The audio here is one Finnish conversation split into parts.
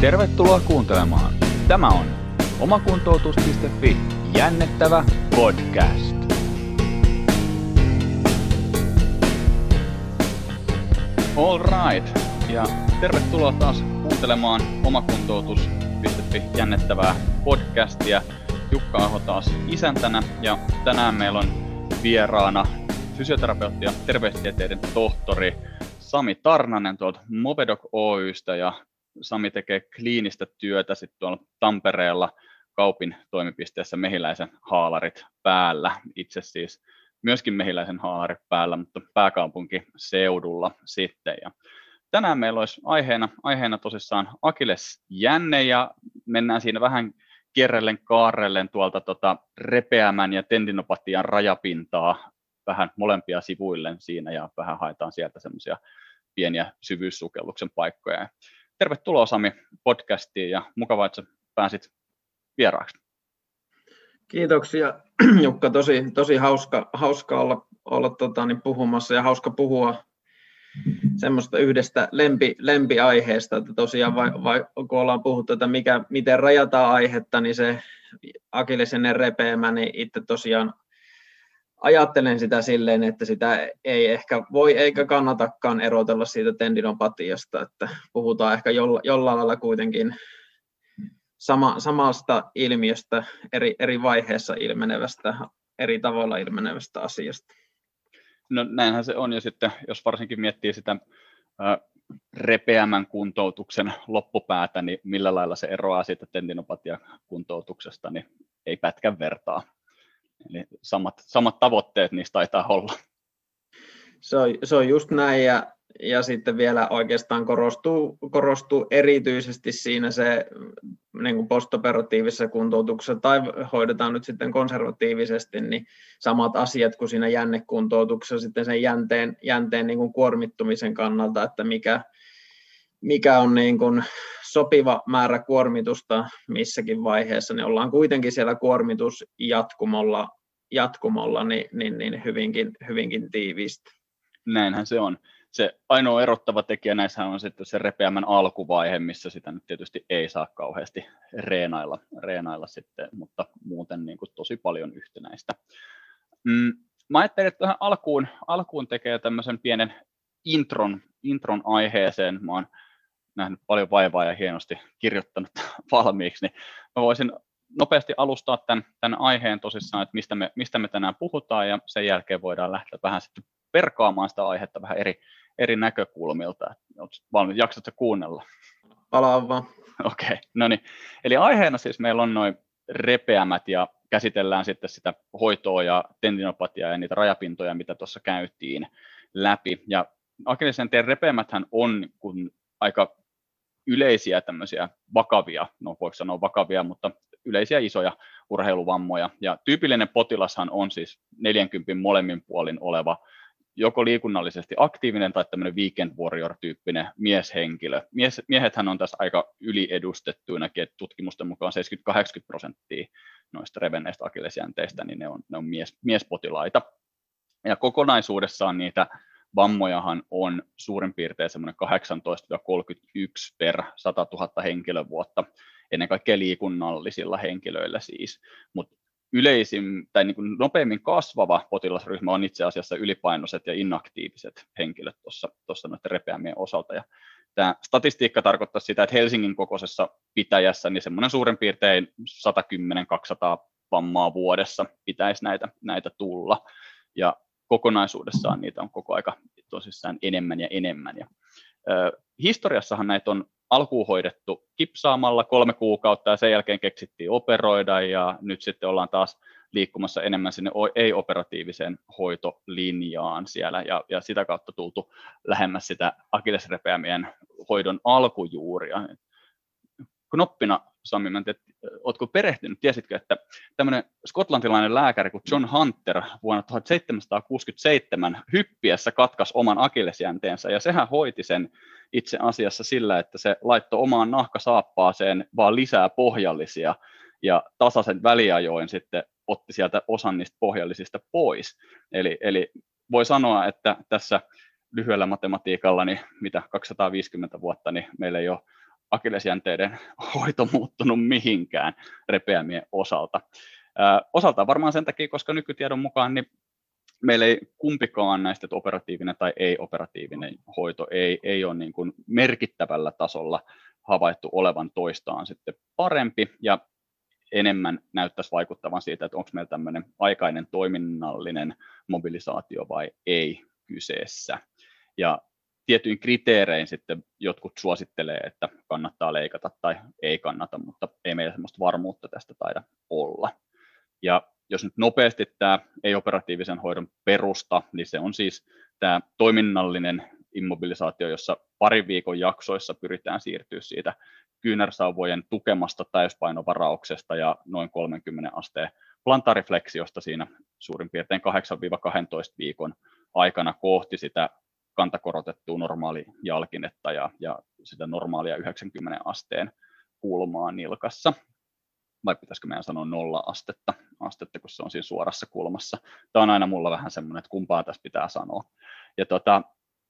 Tervetuloa kuuntelemaan. Tämä on omakuntoutus.fi jännettävä podcast. All right. Ja tervetuloa taas kuuntelemaan omakuntoutus.fi jännettävää podcastia. Jukka Aho taas isäntänä ja tänään meillä on vieraana fysioterapeutti ja terveystieteiden tohtori Sami Tarnanen tuolta Movedok Oystä ja Sami tekee kliinistä työtä sitten tuolla Tampereella kaupin toimipisteessä mehiläisen haalarit päällä. Itse siis myöskin mehiläisen haalarit päällä, mutta pääkaupunkiseudulla sitten. Ja tänään meillä olisi aiheena, aiheena tosissaan Akiles jänne ja mennään siinä vähän kierrellen kaarrellen tuolta tota repeämän ja tendinopatian rajapintaa vähän molempia sivuillen siinä ja vähän haetaan sieltä semmoisia pieniä syvyyssukelluksen paikkoja. Tervetuloa Sami podcastiin ja mukavaa, että pääsit vieraaksi. Kiitoksia Jukka, tosi, tosi hauska, hauska olla, olla tota, niin puhumassa ja hauska puhua semmoista yhdestä lempi, lempiaiheesta, että tosiaan vai, vai, kun ollaan puhuttu, että mikä, miten rajataan aihetta, niin se akillisen repeämä, niin itse tosiaan ajattelen sitä silleen, että sitä ei ehkä voi eikä kannatakaan erotella siitä tendinopatiasta, että puhutaan ehkä jolla, jollain lailla kuitenkin sama, samasta ilmiöstä eri, eri vaiheessa ilmenevästä, eri tavoilla ilmenevästä asiasta. No näinhän se on, ja sitten jos varsinkin miettii sitä repeämän kuntoutuksen loppupäätä, niin millä lailla se eroaa siitä tendinopatia kuntoutuksesta, niin ei pätkän vertaa. Eli samat, samat tavoitteet niistä taitaa olla. Se on, se on just näin, ja, ja sitten vielä oikeastaan korostuu, korostuu erityisesti siinä se niin kuin postoperatiivisessa kuntoutuksessa, tai hoidetaan nyt sitten konservatiivisesti, niin samat asiat kuin siinä jännekuntoutuksessa sitten sen jänteen, jänteen niin kuin kuormittumisen kannalta, että mikä, mikä on niin kuin sopiva määrä kuormitusta missäkin vaiheessa, niin ollaan kuitenkin siellä kuormitusjatkumolla jatkumolla niin, niin, niin hyvinkin, hyvinkin tiiviisti. Näinhän se on. Se ainoa erottava tekijä näissä on sitten se repeämän alkuvaihe, missä sitä nyt tietysti ei saa kauheasti reenailla, reenailla sitten, mutta muuten niin kuin tosi paljon yhtenäistä. Mm, mä ajattelin, että tähän alkuun, alkuun tekee tämmöisen pienen intron, intron aiheeseen. Mä oon nähnyt paljon vaivaa ja hienosti kirjoittanut valmiiksi, niin mä voisin nopeasti alustaa tämän, tämän aiheen tosissaan, että mistä me, mistä me tänään puhutaan, ja sen jälkeen voidaan lähteä vähän sitten perkaamaan sitä aihetta vähän eri, eri näkökulmilta. Valmiit, jaksatko kuunnella? Palaa vaan. Okei, okay, no niin. Eli aiheena siis meillä on noin repeämät ja käsitellään sitten sitä hoitoa ja tendinopatiaa ja niitä rajapintoja, mitä tuossa käytiin läpi. Ja akillisen teen repeämäthän on kun aika yleisiä tämmöisiä vakavia, no voiko sanoa vakavia, mutta yleisiä isoja urheiluvammoja. Ja tyypillinen potilashan on siis 40 molemmin puolin oleva joko liikunnallisesti aktiivinen tai tämmöinen weekend warrior-tyyppinen mieshenkilö. Mies, miehethän on tässä aika yliedustettuinakin, että tutkimusten mukaan 70-80 prosenttia noista revenneistä akillesjänteistä, niin ne on, ne on mies, miespotilaita. Ja kokonaisuudessaan niitä vammojahan on suurin piirtein semmoinen 18-31 per 100 000 henkilövuotta, ennen kaikkea liikunnallisilla henkilöillä siis. Mutta yleisin tai niin kuin nopeimmin kasvava potilasryhmä on itse asiassa ylipainoiset ja inaktiiviset henkilöt tuossa noiden repeämien osalta. Ja tämä statistiikka tarkoittaa sitä, että Helsingin kokoisessa pitäjässä niin semmoinen suurin piirtein 110-200 vammaa vuodessa pitäisi näitä, näitä tulla. Ja kokonaisuudessaan niitä on koko aika tosissaan enemmän ja enemmän. Ja, ö, historiassahan näitä on alkuun hoidettu kipsaamalla kolme kuukautta ja sen jälkeen keksittiin operoida ja nyt sitten ollaan taas liikkumassa enemmän sinne ei-operatiiviseen hoitolinjaan siellä ja, ja sitä kautta tultu lähemmäs sitä akillesrepeämien hoidon alkujuuria. Knoppina, Sami, mä en tiedä, oletko perehtynyt, tiesitkö, että tämmöinen skotlantilainen lääkäri kuin John Hunter vuonna 1767 hyppiessä katkas oman akillesjänteensä ja sehän hoiti sen itse asiassa sillä, että se laittoi omaan nahkasaappaaseen vaan lisää pohjallisia ja tasaisen väliajoin sitten otti sieltä osan niistä pohjallisista pois. Eli, eli voi sanoa, että tässä lyhyellä matematiikalla, niin mitä 250 vuotta, niin meillä ei ole akillesjänteiden hoito muuttunut mihinkään repeämien osalta. Osaltaan varmaan sen takia, koska nykytiedon mukaan niin meillä ei kumpikaan näistä, että operatiivinen tai ei-operatiivinen hoito ei, ei ole niin kuin merkittävällä tasolla havaittu olevan toistaan sitten parempi, ja enemmän näyttäisi vaikuttavan siitä, että onko meillä tämmöinen aikainen toiminnallinen mobilisaatio vai ei kyseessä. Ja tietyin kriteerein sitten jotkut suosittelee, että kannattaa leikata tai ei kannata, mutta ei meillä sellaista varmuutta tästä taida olla. Ja jos nyt nopeasti tämä ei-operatiivisen hoidon perusta, niin se on siis tämä toiminnallinen immobilisaatio, jossa parin viikon jaksoissa pyritään siirtyä siitä kyynärsauvojen tukemasta täyspainovarauksesta ja noin 30 asteen plantarifleksiosta siinä suurin piirtein 8-12 viikon aikana kohti sitä kantakorotettua normaali jalkinetta ja, ja sitä normaalia 90 asteen kulmaa nilkassa. Vai pitäisikö meidän sanoa nolla astetta, astetta, kun se on siinä suorassa kulmassa. Tämä on aina mulla vähän semmoinen, että kumpaa tässä pitää sanoa. Ja tota,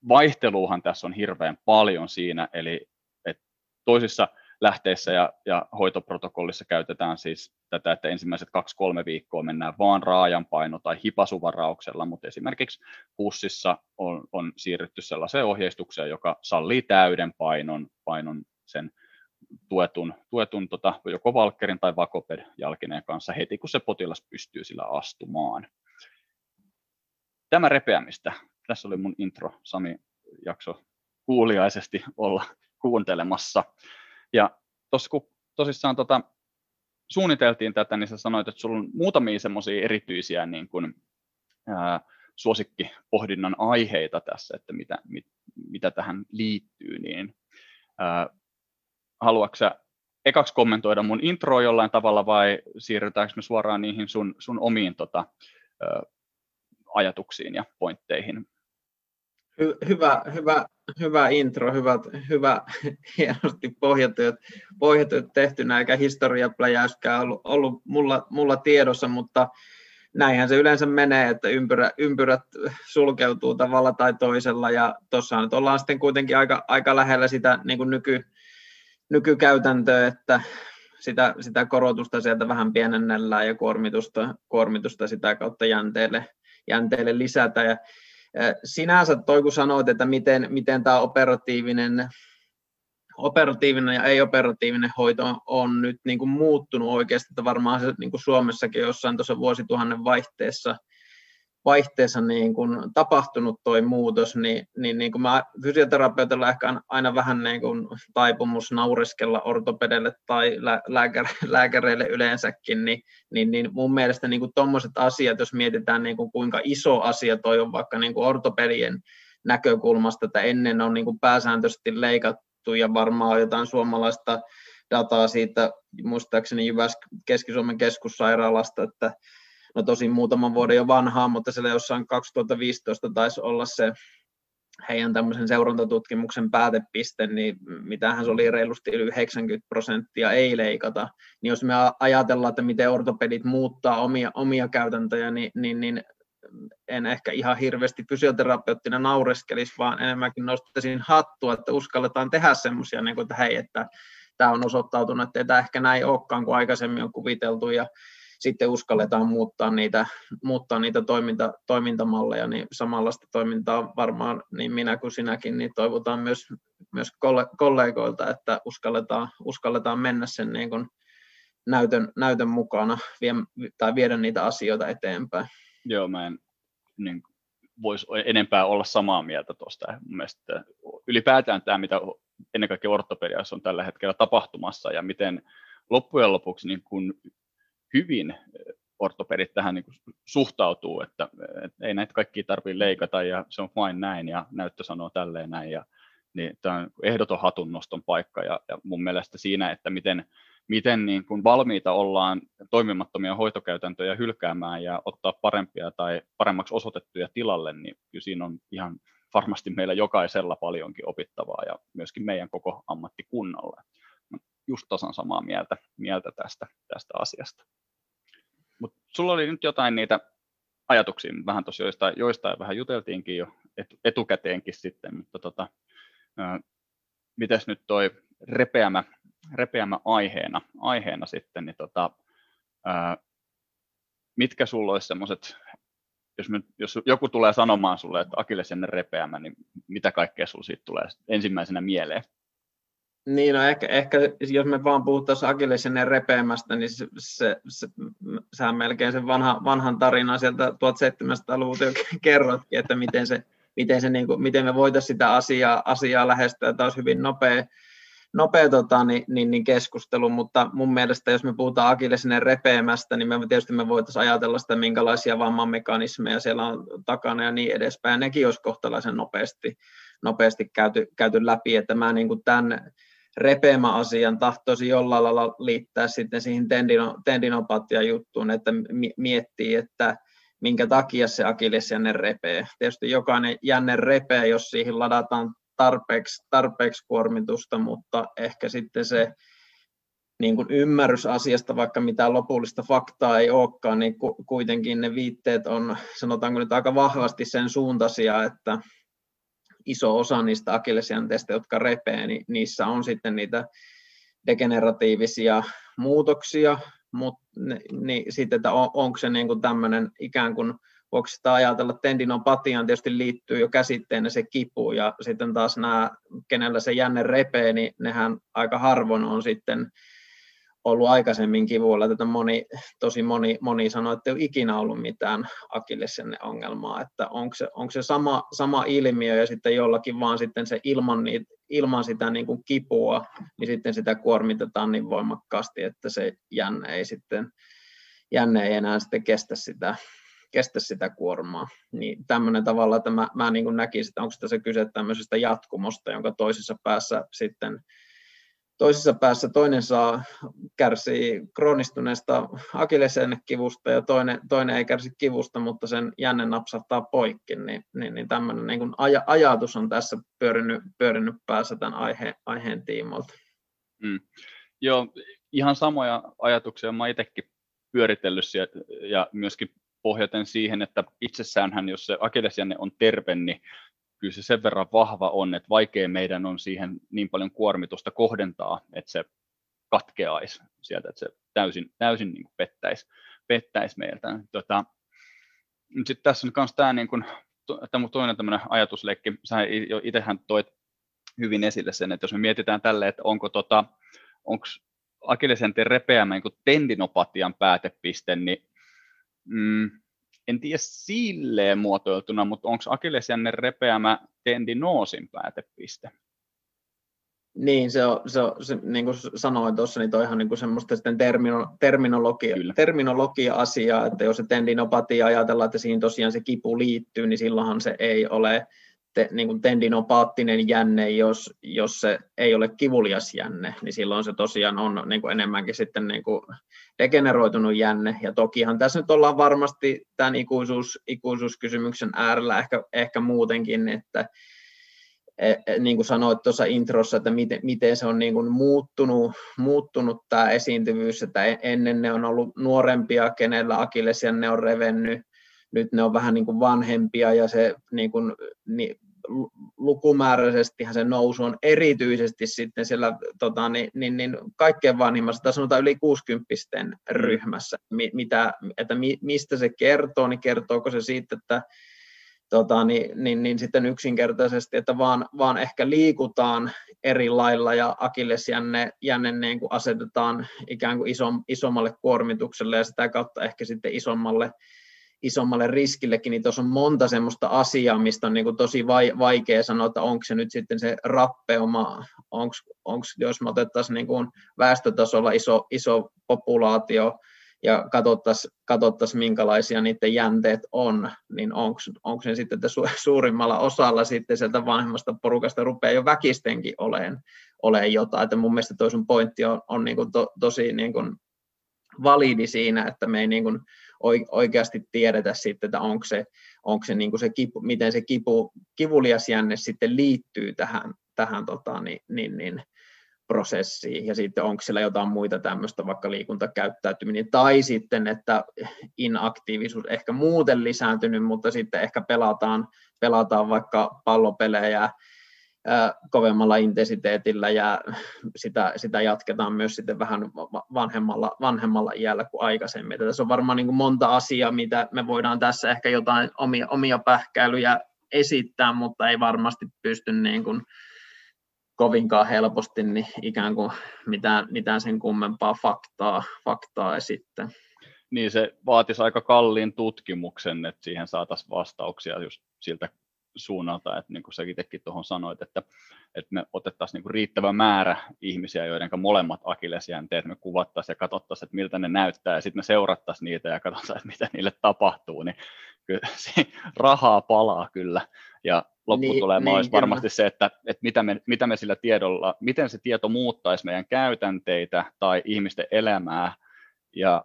vaihteluuhan tässä on hirveän paljon siinä, eli että toisissa lähteissä ja, ja hoitoprotokollissa käytetään siis tätä, että ensimmäiset kaksi-kolme viikkoa mennään vaan raajan paino- tai hipasuvarauksella, mutta esimerkiksi pussissa on, on siirrytty sellaiseen ohjeistukseen, joka sallii täyden painon, painon sen tuetun, tuetun tota, joko Valkkerin tai Vakoped jalkineen kanssa heti, kun se potilas pystyy sillä astumaan. Tämä repeämistä. Tässä oli mun intro. Sami jakso kuuliaisesti olla kuuntelemassa. Ja tuossa kun tosissaan tota, suunniteltiin tätä, niin sä sanoit, että sulla on muutamia semmoisia erityisiä niin kuin, ää, suosikkipohdinnan aiheita tässä, että mitä, mit, mitä tähän liittyy, niin ää, haluatko sä ekaksi kommentoida mun introa jollain tavalla vai siirrytäänkö me suoraan niihin sun, sun omiin tota, ää, ajatuksiin ja pointteihin? Hy, hyvä, hyvä, hyvä intro, hyvät, hyvä, hienosti pohjatyöt, pohjatyöt tehty, eikä historiapläjäyskään ollut, ollut mulla, mulla tiedossa, mutta näinhän se yleensä menee, että ympyrä, ympyrät sulkeutuu tavalla tai toisella, ja tuossa nyt ollaan sitten kuitenkin aika, aika lähellä sitä niin kuin nyky, nykykäytäntöä, että sitä, sitä korotusta sieltä vähän pienennellään ja kuormitusta, kuormitusta sitä kautta jänteelle, jänteelle lisätä. Ja Sinänsä toi kun sanoit, että miten, miten tämä operatiivinen, operatiivinen ja ei-operatiivinen hoito on nyt niin kuin muuttunut oikeasti, että varmaan se niin kuin Suomessakin jossain tuossa vuosituhannen vaihteessa – vaihteessa niin kuin tapahtunut tuo muutos, niin, niin, niin kuin mä fysioterapeutilla ehkä aina vähän niin kuin taipumus naureskella ortopedelle tai lääkäre, lääkäreille yleensäkin, niin, niin, niin mun mielestä niin kuin tommoset asiat, jos mietitään niin kuin kuinka iso asia toi on vaikka niin kuin ortopedien näkökulmasta, että ennen on niin kuin pääsääntöisesti leikattu ja varmaan jotain suomalaista dataa siitä, muistaakseni Jyväs Keski-Suomen keskussairaalasta, että no tosin muutaman vuoden jo vanhaa, mutta siellä jossain 2015 taisi olla se heidän tämmöisen seurantatutkimuksen päätepiste, niin mitähän se oli reilusti yli 90 prosenttia ei leikata, niin jos me ajatellaan, että miten ortopedit muuttaa omia, omia käytäntöjä, niin, niin, niin en ehkä ihan hirveästi fysioterapeuttina naureskelisi, vaan enemmänkin nostaisin hattua, että uskalletaan tehdä semmoisia, niin että hei, että tämä on osoittautunut, että ei tämä ehkä näin olekaan kuin aikaisemmin on kuviteltu, ja sitten uskalletaan muuttaa niitä, muuttaa niitä toiminta, toimintamalleja, niin samanlaista toimintaa varmaan niin minä kuin sinäkin, niin toivotaan myös, myös kollegoilta, että uskalletaan, uskalletaan mennä sen niin kuin näytön, näytön mukana vie, tai viedä niitä asioita eteenpäin. Joo, mä en niin, voisi enempää olla samaa mieltä tuosta. Ylipäätään tämä, mitä ennen kaikkea ortopediassa on tällä hetkellä tapahtumassa ja miten loppujen lopuksi niin kun hyvin ortopedit tähän niin suhtautuu, että, että ei näitä kaikkia tarvitse leikata ja se on fine näin ja näyttö sanoo tälleen näin. Ja, niin tämä on ehdoton hatunnoston paikka ja, ja mun mielestä siinä, että miten, miten niin kuin valmiita ollaan toimimattomia hoitokäytäntöjä hylkäämään ja ottaa parempia tai paremmaksi osoitettuja tilalle, niin kyllä siinä on ihan varmasti meillä jokaisella paljonkin opittavaa ja myöskin meidän koko ammattikunnalla. Just tasan samaa mieltä, mieltä tästä, tästä asiasta. Mutta sulla oli nyt jotain niitä ajatuksia, vähän tuossa joistain, joistain vähän juteltiinkin jo etukäteenkin sitten, mutta tota, mites nyt toi repeämä, repeämä aiheena, aiheena sitten, niin tota, ää, mitkä sulla olisi semmoiset, jos, jos joku tulee sanomaan sulle, että Akilles repeämä, niin mitä kaikkea sulla siitä tulee ensimmäisenä mieleen? Niin, no ehkä, ehkä jos me vaan puhuttaisiin Akillesinen repeämästä, niin se, se, se, sehän melkein sen vanha, vanhan tarinan sieltä 1700-luvulta jo kerrotkin, että miten, se, miten, se, niin kuin, miten me voitaisiin sitä asiaa, asiaa lähestyä. Tämä olisi hyvin nopea, nopea tota, niin, niin, niin keskustelu, mutta mun mielestä jos me puhutaan Akillesinen repeämästä, niin me tietysti me voitaisiin ajatella sitä, minkälaisia vammamekanismeja siellä on takana ja niin edespäin. Nekin olisi kohtalaisen nopeasti, nopeasti käyty, käyty läpi, että mä niin kuin tämän repeämä-asian tahtoisi jollain lailla liittää sitten siihen tendino, tendinopatia juttuun, että miettii, että minkä takia se akillesjänne repee. Tietysti jokainen jänne repee, jos siihen ladataan tarpeeksi, tarpeeksi kuormitusta, mutta ehkä sitten se niin kuin ymmärrys asiasta, vaikka mitään lopullista faktaa ei olekaan, niin kuitenkin ne viitteet on, sanotaanko nyt aika vahvasti sen suuntaisia, että iso osa niistä akillesjänteistä, jotka repee, niin niissä on sitten niitä degeneratiivisia muutoksia, mutta niin sitten, että on, onko se niin kuin tämmöinen ikään kuin, voiko sitä ajatella, tendinopatiaan tietysti liittyy jo käsitteenä se kipu, ja sitten taas nämä, kenellä se jänne repee, niin nehän aika harvoin on sitten ollut aikaisemmin kivuilla. Tätä moni, tosi moni, moni sanoi, että ei ole ikinä ollut mitään akillesenne ongelmaa, että onko se, onko se sama, sama ilmiö ja sitten jollakin vaan sitten se ilman, niitä, ilman sitä niin kuin kipua, niin sitten sitä kuormitetaan niin voimakkaasti, että se jänne ei sitten jänne ei enää sitten kestä sitä, kestä sitä kuormaa. Niin tämmöinen tavalla, että mä, mä niin kuin näkisin, että onko tässä kyse tämmöisestä jatkumosta, jonka toisessa päässä sitten toisessa päässä toinen saa kärsii kroonistuneesta akillesen kivusta ja toinen, toinen ei kärsi kivusta, mutta sen jänne napsahtaa poikki, niin, niin, niin tämmöinen niin kuin aj, ajatus on tässä pyörinyt, pyörinyt päässä tämän aihe, aiheen tiimoilta. Mm. Joo, ihan samoja ajatuksia mä itsekin pyöritellyt ja myöskin pohjaten siihen, että itsessäänhän jos se akillesjänne on terve, niin kyllä se sen verran vahva on, että vaikea meidän on siihen niin paljon kuormitusta kohdentaa, että se katkeaisi sieltä, että se täysin, täysin niin pettäisi, pettäisi meiltä. Tota, sitten tässä on myös tämä, niin kuin, tämä toinen tämmöinen ajatusleikki, sä jo itsehän toit hyvin esille sen, että jos me mietitään tälle, että onko tota, onko akillesjänteen repeämä niin tendinopatian päätepiste, niin mm, en tiedä silleen muotoiltuna, mutta onko akillesjänne repeämä tendinoosin päätepiste? Niin, se on, se on se, niin kuin sanoin tuossa, niin toi ihan niin kuin semmoista sitten termino, terminologia, terminologia-asiaa, että jos se tendinopatia ajatellaan, että siihen tosiaan se kipu liittyy, niin silloinhan se ei ole te, niin kuin tendinopaattinen jänne, jos, jos se ei ole kivulias jänne, niin silloin se tosiaan on niin kuin enemmänkin sitten niin kuin degeneroitunut jänne. Ja tokihan tässä nyt ollaan varmasti tämän ikuisuus, ikuisuuskysymyksen äärellä ehkä, ehkä muutenkin, että e, e, niin kuin sanoit tuossa introssa, että miten, miten se on niin kuin muuttunut, muuttunut tämä esiintyvyys, että e, ennen ne on ollut nuorempia, kenellä akillesjänne on revennyt, nyt ne on vähän niin kuin vanhempia ja se niin kuin, niin, lukumääräisesti se nousu on erityisesti sitten siellä tota, niin, niin, niin kaikkein vanhimmassa, tai sanotaan yli 60 ryhmässä, mitä, että mi, mistä se kertoo, niin kertooko se siitä, että tota, niin, niin, niin sitten yksinkertaisesti, että vaan, vaan ehkä liikutaan eri lailla ja akillesjänne jänne niin kuin asetetaan ikään kuin isom, isommalle kuormitukselle ja sitä kautta ehkä sitten isommalle isommalle riskillekin, niin tuossa on monta semmoista asiaa, mistä on niin kuin tosi vaikea sanoa, että onko se nyt sitten se rappeuma, onko, jos me otettaisiin niin kuin väestötasolla iso, iso populaatio ja katsottaisiin, katsottaisiin minkälaisia niiden jänteet on, niin onko se sitten, että suurimmalla osalla sitten sieltä vanhemmasta porukasta rupeaa jo väkistenkin olemaan, olemaan jotain, että mun mielestä toi sun pointti on, on niin kuin to, tosi niin kuin validi siinä, että me ei niin kuin oikeasti tiedetä sitten, että onko se, onko se, niin kuin se kipu, miten se kipu, kivulias jänne sitten liittyy tähän, tähän tota, niin, niin, niin, prosessiin, ja sitten onko siellä jotain muita tämmöistä, vaikka liikuntakäyttäytyminen, tai sitten, että inaktiivisuus ehkä muuten lisääntynyt, mutta sitten ehkä pelataan, pelataan vaikka pallopelejä kovemmalla intensiteetillä ja sitä, sitä jatketaan myös sitten vähän vanhemmalla, vanhemmalla iällä kuin aikaisemmin. Että tässä on varmaan niin kuin monta asiaa, mitä me voidaan tässä ehkä jotain omia, omia pähkäilyjä esittää, mutta ei varmasti pysty niin kuin kovinkaan helposti niin ikään kuin mitään, mitään sen kummempaa faktaa, faktaa esittää. Niin se vaatisi aika kalliin tutkimuksen, että siihen saataisiin vastauksia just siltä suunnalta, että niin kuin säkin itsekin tuohon sanoit, että, että me otettaisiin niin kuin riittävä määrä ihmisiä, joiden molemmat akillesjänteet me kuvattaisiin ja katsottaisiin, että miltä ne näyttää, ja sitten me seurattaisiin niitä ja katsotaan, että mitä niille tapahtuu, niin kyllä se rahaa palaa kyllä, ja lopputulema niin, olisi niin, varmasti kyllä. se, että, että mitä, me, mitä me sillä tiedolla, miten se tieto muuttaisi meidän käytänteitä tai ihmisten elämää, ja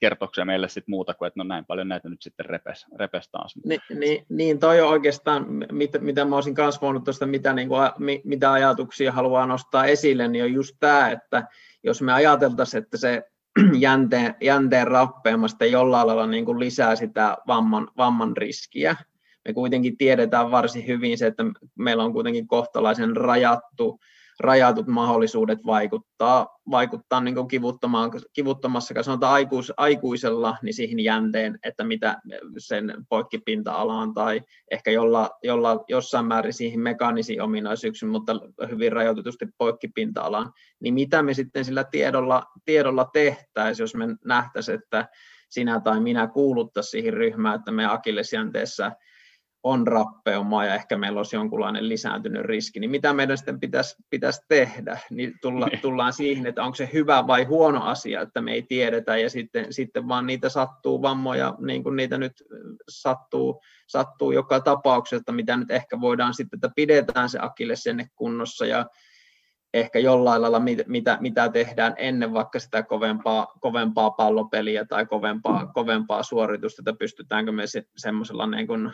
kertooko meille sit muuta kuin, että no näin paljon näitä nyt sitten repes, repes taas. Ni, niin, niin, toi on oikeastaan, mit, mitä mä olisin myös voinut tuosta, mitä, niin kuin, mitä ajatuksia haluaa nostaa esille, niin on just tämä, että jos me ajateltaisiin, että se jänteen, jänteen rappeamasta jollain lailla niin kuin lisää sitä vamman, vamman riskiä, me kuitenkin tiedetään varsin hyvin se, että meillä on kuitenkin kohtalaisen rajattu rajatut mahdollisuudet vaikuttaa, vaikuttaa niin kivuttomassa, sanotaan aikuis, aikuisella, niin siihen jänteen, että mitä sen poikkipinta-alaan tai ehkä jolla, jolla, jossain määrin siihen mekaanisiin ominaisuuksiin, mutta hyvin rajoitetusti poikkipinta-alaan, niin mitä me sitten sillä tiedolla, tiedolla tehtäisiin, jos me nähtäisiin, että sinä tai minä kuuluttaisiin siihen ryhmään, että me akillesjänteessä on rappeumaa ja ehkä meillä olisi jonkunlainen lisääntynyt riski, niin mitä meidän sitten pitäisi, pitäisi tehdä? Niin tulla, niin. tullaan siihen, että onko se hyvä vai huono asia, että me ei tiedetä ja sitten, sitten vaan niitä sattuu vammoja, niin kuin niitä nyt sattuu, sattuu joka tapauksessa, mitä nyt ehkä voidaan sitten, että pidetään se akille sinne kunnossa ja ehkä jollain lailla, mitä, mitä tehdään ennen vaikka sitä kovempaa, kovempaa pallopeliä tai kovempaa, kovempaa suoritusta, että pystytäänkö me semmoisella niin kuin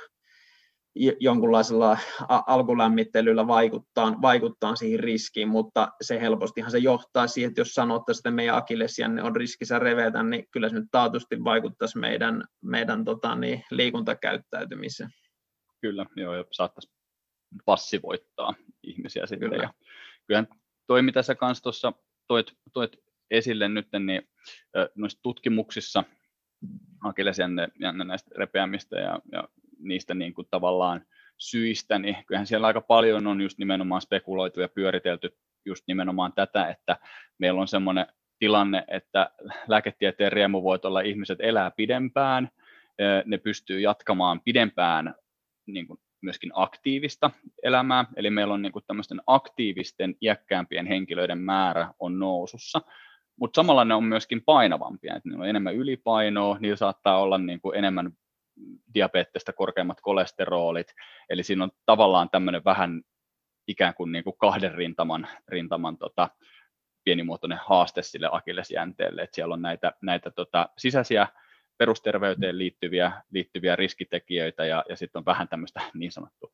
jonkunlaisella alkulämmittelyllä vaikuttaa, vaikuttaa siihen riskiin, mutta se helpostihan se johtaa siihen, että jos sanottaisiin, että meidän akillesjänne on riskissä revetä, niin kyllä se nyt taatusti vaikuttaisi meidän, meidän tota, niin, liikuntakäyttäytymiseen. Kyllä, joo, ja saattaisi passivoittaa ihmisiä sitten. Kyllä. Ja kyllähän toi, mitä sä kanssa tuossa toit, toit esille nyt, niin noissa tutkimuksissa akillesjänne näistä repeämistä ja, ja niistä niin kuin tavallaan syistä, niin kyllähän siellä aika paljon on just nimenomaan spekuloitu ja pyöritelty just nimenomaan tätä, että meillä on semmoinen tilanne, että lääketieteen riemuvoitolla ihmiset elää pidempään, ne pystyy jatkamaan pidempään niin kuin myöskin aktiivista elämää, eli meillä on niin kuin tämmöisten aktiivisten iäkkäämpien henkilöiden määrä on nousussa, mutta samalla ne on myöskin painavampia, että niillä on enemmän ylipainoa, niillä saattaa olla niin kuin enemmän diabeettista korkeammat kolesterolit, eli siinä on tavallaan tämmöinen vähän ikään kuin, niin kuin kahden rintaman, rintaman tota, pienimuotoinen haaste sille akillesjänteelle, että siellä on näitä, näitä tota, sisäisiä perusterveyteen liittyviä, liittyviä riskitekijöitä ja, ja sitten on vähän tämmöistä niin sanottu,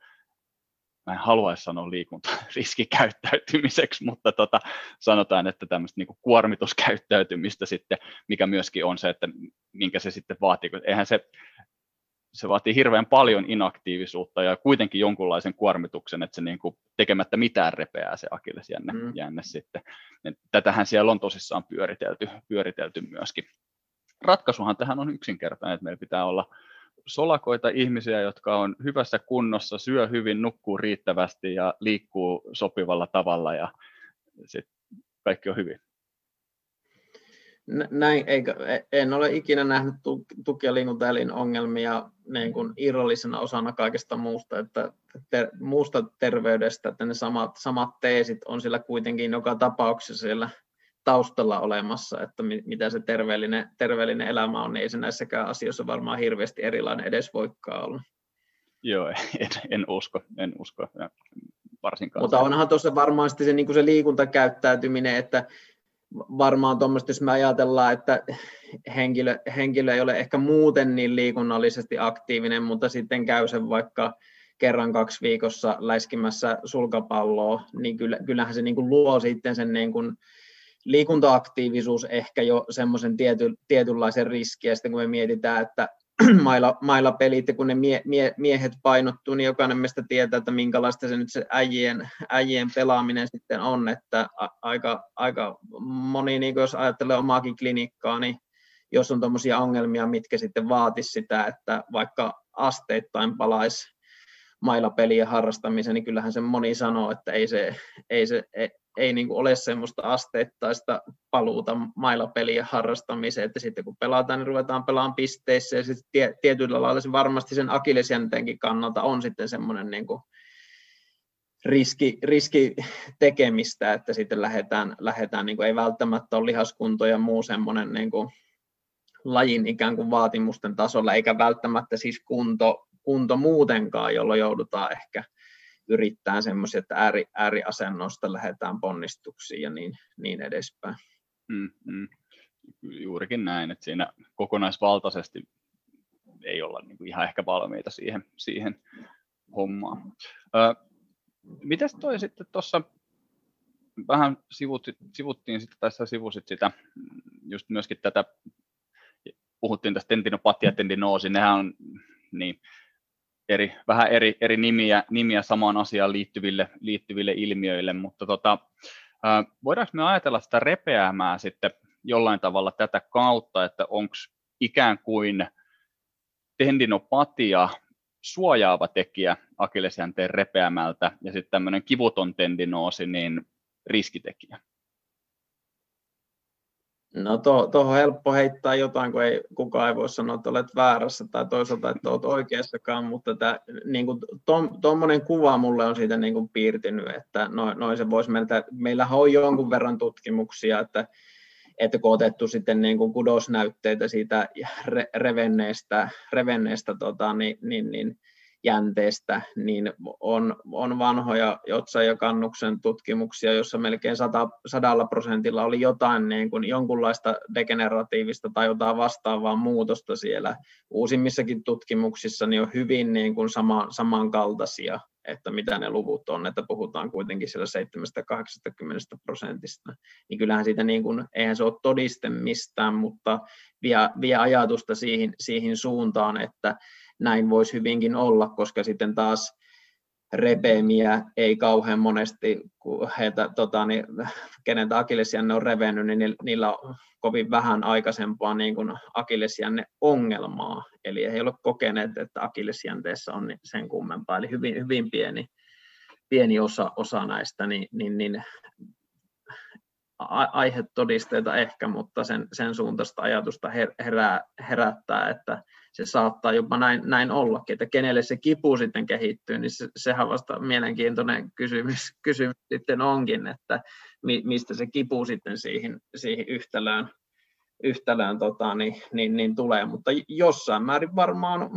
mä en haluaisi sanoa liikunta riskikäyttäytymiseksi, mutta tota, sanotaan, että tämmöistä niin kuormituskäyttäytymistä sitten, mikä myöskin on se, että minkä se sitten vaatii, eihän se se vaatii hirveän paljon inaktiivisuutta ja kuitenkin jonkunlaisen kuormituksen, että se niin kuin tekemättä mitään repeää se akillesjänne mm. jänne sitten. Et tätähän siellä on tosissaan pyöritelty, pyöritelty myöskin. Ratkaisuhan tähän on yksinkertainen, että meillä pitää olla solakoita ihmisiä, jotka on hyvässä kunnossa, syö hyvin, nukkuu riittävästi ja liikkuu sopivalla tavalla ja sitten kaikki on hyvin näin, eikä, e, en ole ikinä nähnyt tuki- ja liikuntaelin ongelmia niin kuin irrallisena osana kaikesta muusta, että ter, muusta terveydestä, että ne samat, samat teesit on siellä kuitenkin joka tapauksessa siellä taustalla olemassa, että mitä se terveellinen, terveellinen elämä on, niin ei se näissäkään asioissa varmaan hirveästi erilainen edes voikaan olla. Joo, en, en usko, en usko varsinkaan. Mutta onhan tuossa varmaan se, niin kuin se liikuntakäyttäytyminen, että varmaan tuommoista, jos me ajatellaan, että henkilö, henkilö ei ole ehkä muuten niin liikunnallisesti aktiivinen, mutta sitten käy sen vaikka kerran kaksi viikossa läiskimässä sulkapalloa, niin kyllähän se niin kuin luo sitten sen niin kuin liikuntaaktiivisuus ehkä jo semmoisen tiety, tietynlaisen riskin, ja sitten kun me mietitään, että mailla, mailla pelit, ja kun ne mie, mie, miehet painottuu, niin jokainen meistä tietää, että minkälaista se nyt se äijien, äijien pelaaminen sitten on, että aika, aika moni, niin jos ajattelee omaakin klinikkaa, niin jos on tuommoisia ongelmia, mitkä sitten vaatisi sitä, että vaikka asteittain palaisi mailapelien harrastamisen, niin kyllähän se moni sanoo, että ei se, ei se, ei, ei niin kuin ole semmoista asteittaista paluuta mailapelien harrastamiseen, että sitten kun pelataan, niin ruvetaan pelaamaan pisteissä, ja sitten tie, tietyllä lailla se varmasti sen akillesjänteenkin kannalta on sitten semmoinen niin kuin riski, riski tekemistä, että sitten lähdetään, lähdetään niin kuin ei välttämättä ole lihaskunto ja muu semmoinen niin kuin lajin ikään kuin vaatimusten tasolla, eikä välttämättä siis kunto, kunto muutenkaan, jolloin joudutaan ehkä yrittää semmoisia, että ääri, ääriasennosta lähdetään ponnistuksiin ja niin, niin edespäin. Mm, mm. Juurikin näin, että siinä kokonaisvaltaisesti ei olla niin kuin ihan ehkä valmiita siihen, siihen hommaan. Ö, toi sitten tuossa vähän sivut, sivuttiin sitten, tässä sivusit sitä, just myöskin tätä, puhuttiin tästä tendinopatia, tendinoosi, nehän on niin, eri, vähän eri, eri nimiä, nimiä samaan asiaan liittyville, liittyville ilmiöille, mutta tota, voidaanko me ajatella sitä repeämää sitten jollain tavalla tätä kautta, että onko ikään kuin tendinopatia suojaava tekijä akillesjänteen repeämältä ja sitten tämmöinen kivuton tendinoosi niin riskitekijä? No tuohon to, helppo heittää jotain, kun ei, kukaan ei voi sanoa, että olet väärässä tai toisaalta, että olet oikeassakaan, mutta tuommoinen niin kuva mulle on siitä niin kuin piirtynyt, että noin noi se voisi meiltä, meillähän on jonkun verran tutkimuksia, että, että kun otettu sitten niin kuin kudosnäytteitä siitä re, revenneestä, revenneestä tota, niin, niin, niin jänteestä, niin on, on vanhoja Jotsa ja Kannuksen tutkimuksia, jossa melkein sata, sadalla prosentilla oli jotain niin kuin jonkunlaista degeneratiivista tai jotain vastaavaa muutosta siellä. Uusimmissakin tutkimuksissa niin on hyvin niin kuin sama, samankaltaisia, että mitä ne luvut on, että puhutaan kuitenkin siellä 7-80 prosentista, niin kyllähän siitä niin kuin, eihän se ole todiste mistään, mutta vie, vie ajatusta siihen, siihen suuntaan, että näin voisi hyvinkin olla, koska sitten taas repeemiä ei kauhean monesti, kun heitä, tota, niin, kenen akillesjänne on revennyt, niin niillä on kovin vähän aikaisempaa niin kuin akillesjänne ongelmaa. Eli ei ole kokeneet, että akillesjänteessä on sen kummempaa. Eli hyvin, hyvin pieni, pieni osa, osa näistä, niin, niin, niin aihetodisteita ehkä, mutta sen, sen suuntaista ajatusta herää, herättää, että se saattaa jopa näin, näin ollakin, että kenelle se kipu sitten kehittyy, niin se, sehän vasta mielenkiintoinen kysymys, kysymys sitten onkin, että mi, mistä se kipu sitten siihen, siihen yhtälöön, yhtälöön tota, niin, niin, niin, tulee, mutta jossain määrin varmaan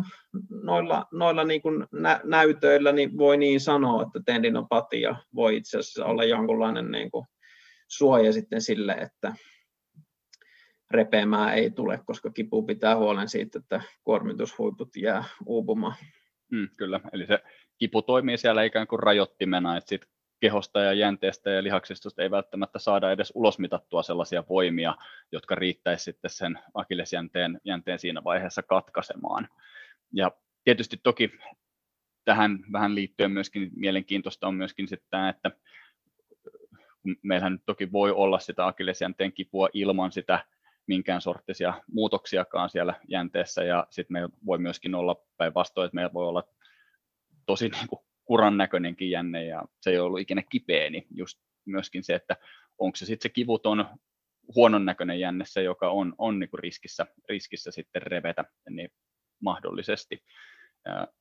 noilla, noilla niin kuin nä, näytöillä niin voi niin sanoa, että tendinopatia voi itse asiassa olla jonkunlainen niin kuin suoja sitten sille, että, repeämään ei tule, koska kipu pitää huolen siitä, että kuormitushuiput jää uupumaan. Mm, kyllä, eli se kipu toimii siellä ikään kuin rajoittimena, että sit kehosta ja jänteestä ja lihaksistosta ei välttämättä saada edes ulosmitattua sellaisia voimia, jotka riittäisi sitten sen akillesjänteen jänteen siinä vaiheessa katkaisemaan. Ja tietysti toki tähän vähän liittyen myöskin mielenkiintoista on myöskin sitten että meillähän nyt toki voi olla sitä akillesjänteen kipua ilman sitä minkään sorttisia muutoksiakaan siellä jänteessä ja sitten meillä voi myöskin olla päinvastoin, että meillä voi olla tosi niin kuin kuran näköinenkin jänne ja se ei ollut ikinä kipeä, niin just myöskin se, että onko se sitten se kivuton huonon näköinen jänne se, joka on, on niin kuin riskissä, riskissä sitten revetä, niin mahdollisesti.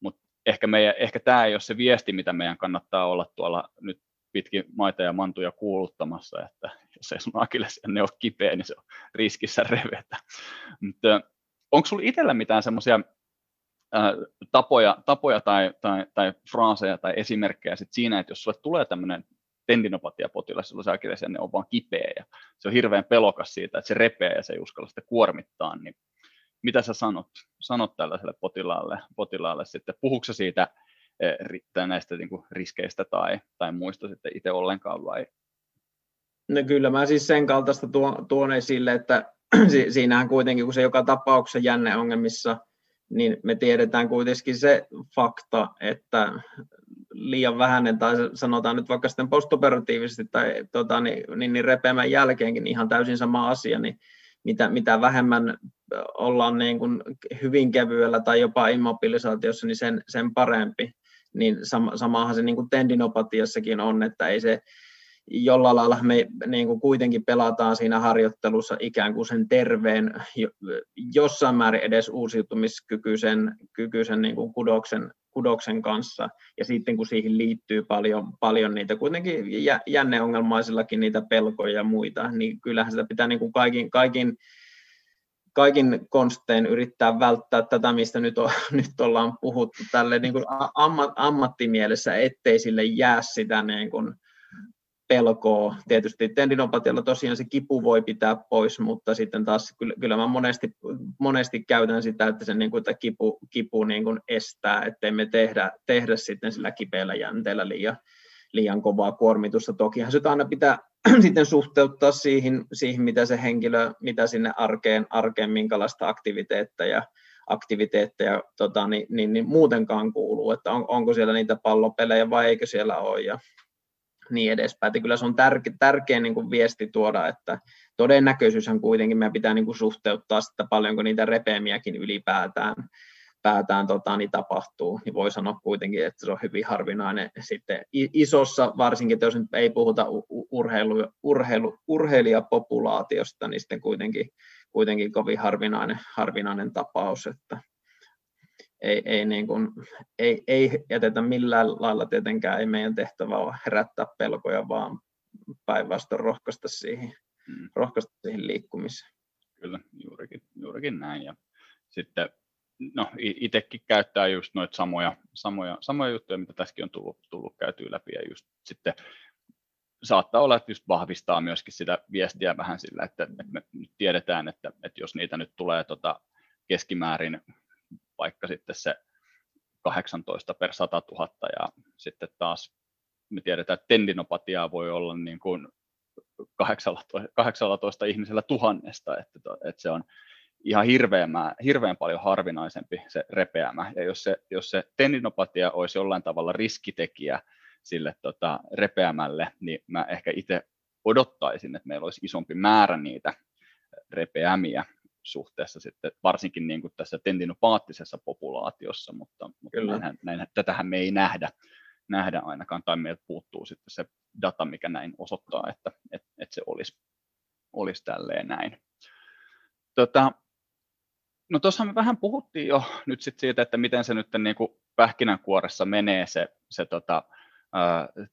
Mutta ehkä, ehkä tämä ei ole se viesti, mitä meidän kannattaa olla tuolla nyt pitkin maita ja mantuja kuuluttamassa, että jos ei sun akillesjänne ole kipeä, niin se on riskissä revetä. Mutta onko sinulla itsellä mitään semmoisia tapoja, tapoja tai, tai, tai fraaseja tai esimerkkejä sit siinä, että jos sulle tulee tämmöinen tendinopatia-potilas, jolla se akillesjänne on vaan kipeä ja se on hirveän pelokas siitä, että se repeää ja se ei uskalla sitä kuormittaa, niin mitä sä sanot, sanot tällaiselle potilaalle, potilaalle sitten? Puhuuko siitä riittää näistä niin kuin riskeistä tai, tai muista sitten itse ollenkaan vai? No kyllä mä siis sen kaltaista tuon, tuon esille, että siinähän kuitenkin, kun se joka tapauksessa jänneongelmissa niin me tiedetään kuitenkin se fakta, että liian vähäinen, tai sanotaan nyt vaikka sitten postoperatiivisesti tai tota, niin, niin, niin repeämän jälkeenkin ihan täysin sama asia, niin mitä, mitä vähemmän ollaan niin kuin hyvin kevyellä tai jopa immobilisaatiossa, niin sen, sen parempi. Niin sama, samahan se niin kuin tendinopatiassakin on, että ei se jollain lailla me niin kuin kuitenkin pelataan siinä harjoittelussa ikään kuin sen terveen, jossain määrin edes uusiutumiskykyisen kykyisen niin kuin kudoksen, kudoksen kanssa. Ja sitten kun siihen liittyy paljon, paljon niitä kuitenkin jänneongelmaisillakin niitä pelkoja ja muita, niin kyllähän sitä pitää niin kuin kaikin, kaikin kaikin konstein yrittää välttää tätä, mistä nyt, on, nyt ollaan puhuttu tälle niin kuin ammat, ammattimielessä, ettei sille jää sitä niin kuin pelkoa. Tietysti tendinopatialla tosiaan se kipu voi pitää pois, mutta sitten taas kyllä, kyllä mä monesti, monesti käytän sitä, että se niin kuin, että kipu, kipu niin kuin estää, ettei me tehdä, tehdä sitten sillä kipeällä jänteellä liian, liian kovaa kuormitusta. Tokihan se aina pitää sitten suhteuttaa siihen, siihen, mitä se henkilö, mitä sinne arkeen, arkeen minkälaista aktiviteetteja, aktiviteetteja tota, niin, niin, niin, muutenkaan kuuluu, että on, onko siellä niitä pallopelejä vai eikö siellä ole ja niin edespäin. Että kyllä se on tärke, tärkeä niin kuin viesti tuoda, että todennäköisyyshän kuitenkin meidän pitää niin kuin suhteuttaa sitä paljonko niitä repeämiäkin ylipäätään päätään tota, niin tapahtuu, niin voi sanoa kuitenkin, että se on hyvin harvinainen sitten isossa, varsinkin jos nyt ei puhuta urheilu, urheilu, urheilijapopulaatiosta, niin sitten kuitenkin, kuitenkin kovin harvinainen, harvinainen tapaus, että ei, ei, niin kuin, ei, ei jätetä millään lailla tietenkään, ei meidän tehtävä ole herättää pelkoja, vaan päinvastoin rohkaista siihen, mm. rohkaista siihen liikkumiseen. Kyllä, juurikin, juurikin näin. Ja sitten no, itsekin käyttää just noita samoja, samoja, samoja juttuja, mitä tässäkin on tullut, tullut käytyä läpi. Ja just sitten saattaa olla, että just vahvistaa myöskin sitä viestiä vähän sillä, että, että me nyt tiedetään, että, että jos niitä nyt tulee tota keskimäärin vaikka sitten se 18 per 100 000 ja sitten taas me tiedetään, että tendinopatiaa voi olla niin kuin 18, 18 ihmisellä tuhannesta, että, että se on ihan hirveän, hirveän paljon harvinaisempi se repeämä. Ja jos se, jos se tendinopatia olisi jollain tavalla riskitekijä sille tota, repeämälle, niin mä ehkä itse odottaisin, että meillä olisi isompi määrä niitä repeämiä suhteessa sitten, varsinkin niin kuin tässä tendinopaattisessa populaatiossa, mutta, mutta näinhän, näinhän, tätähän me ei nähdä, nähdä ainakaan, tai meiltä puuttuu sitten se data, mikä näin osoittaa, että, että, että se olisi, olisi tälleen näin. Tota, no tuossa me vähän puhuttiin jo nyt sit siitä, että miten se nyt niin kuin pähkinänkuoressa menee se, se tota,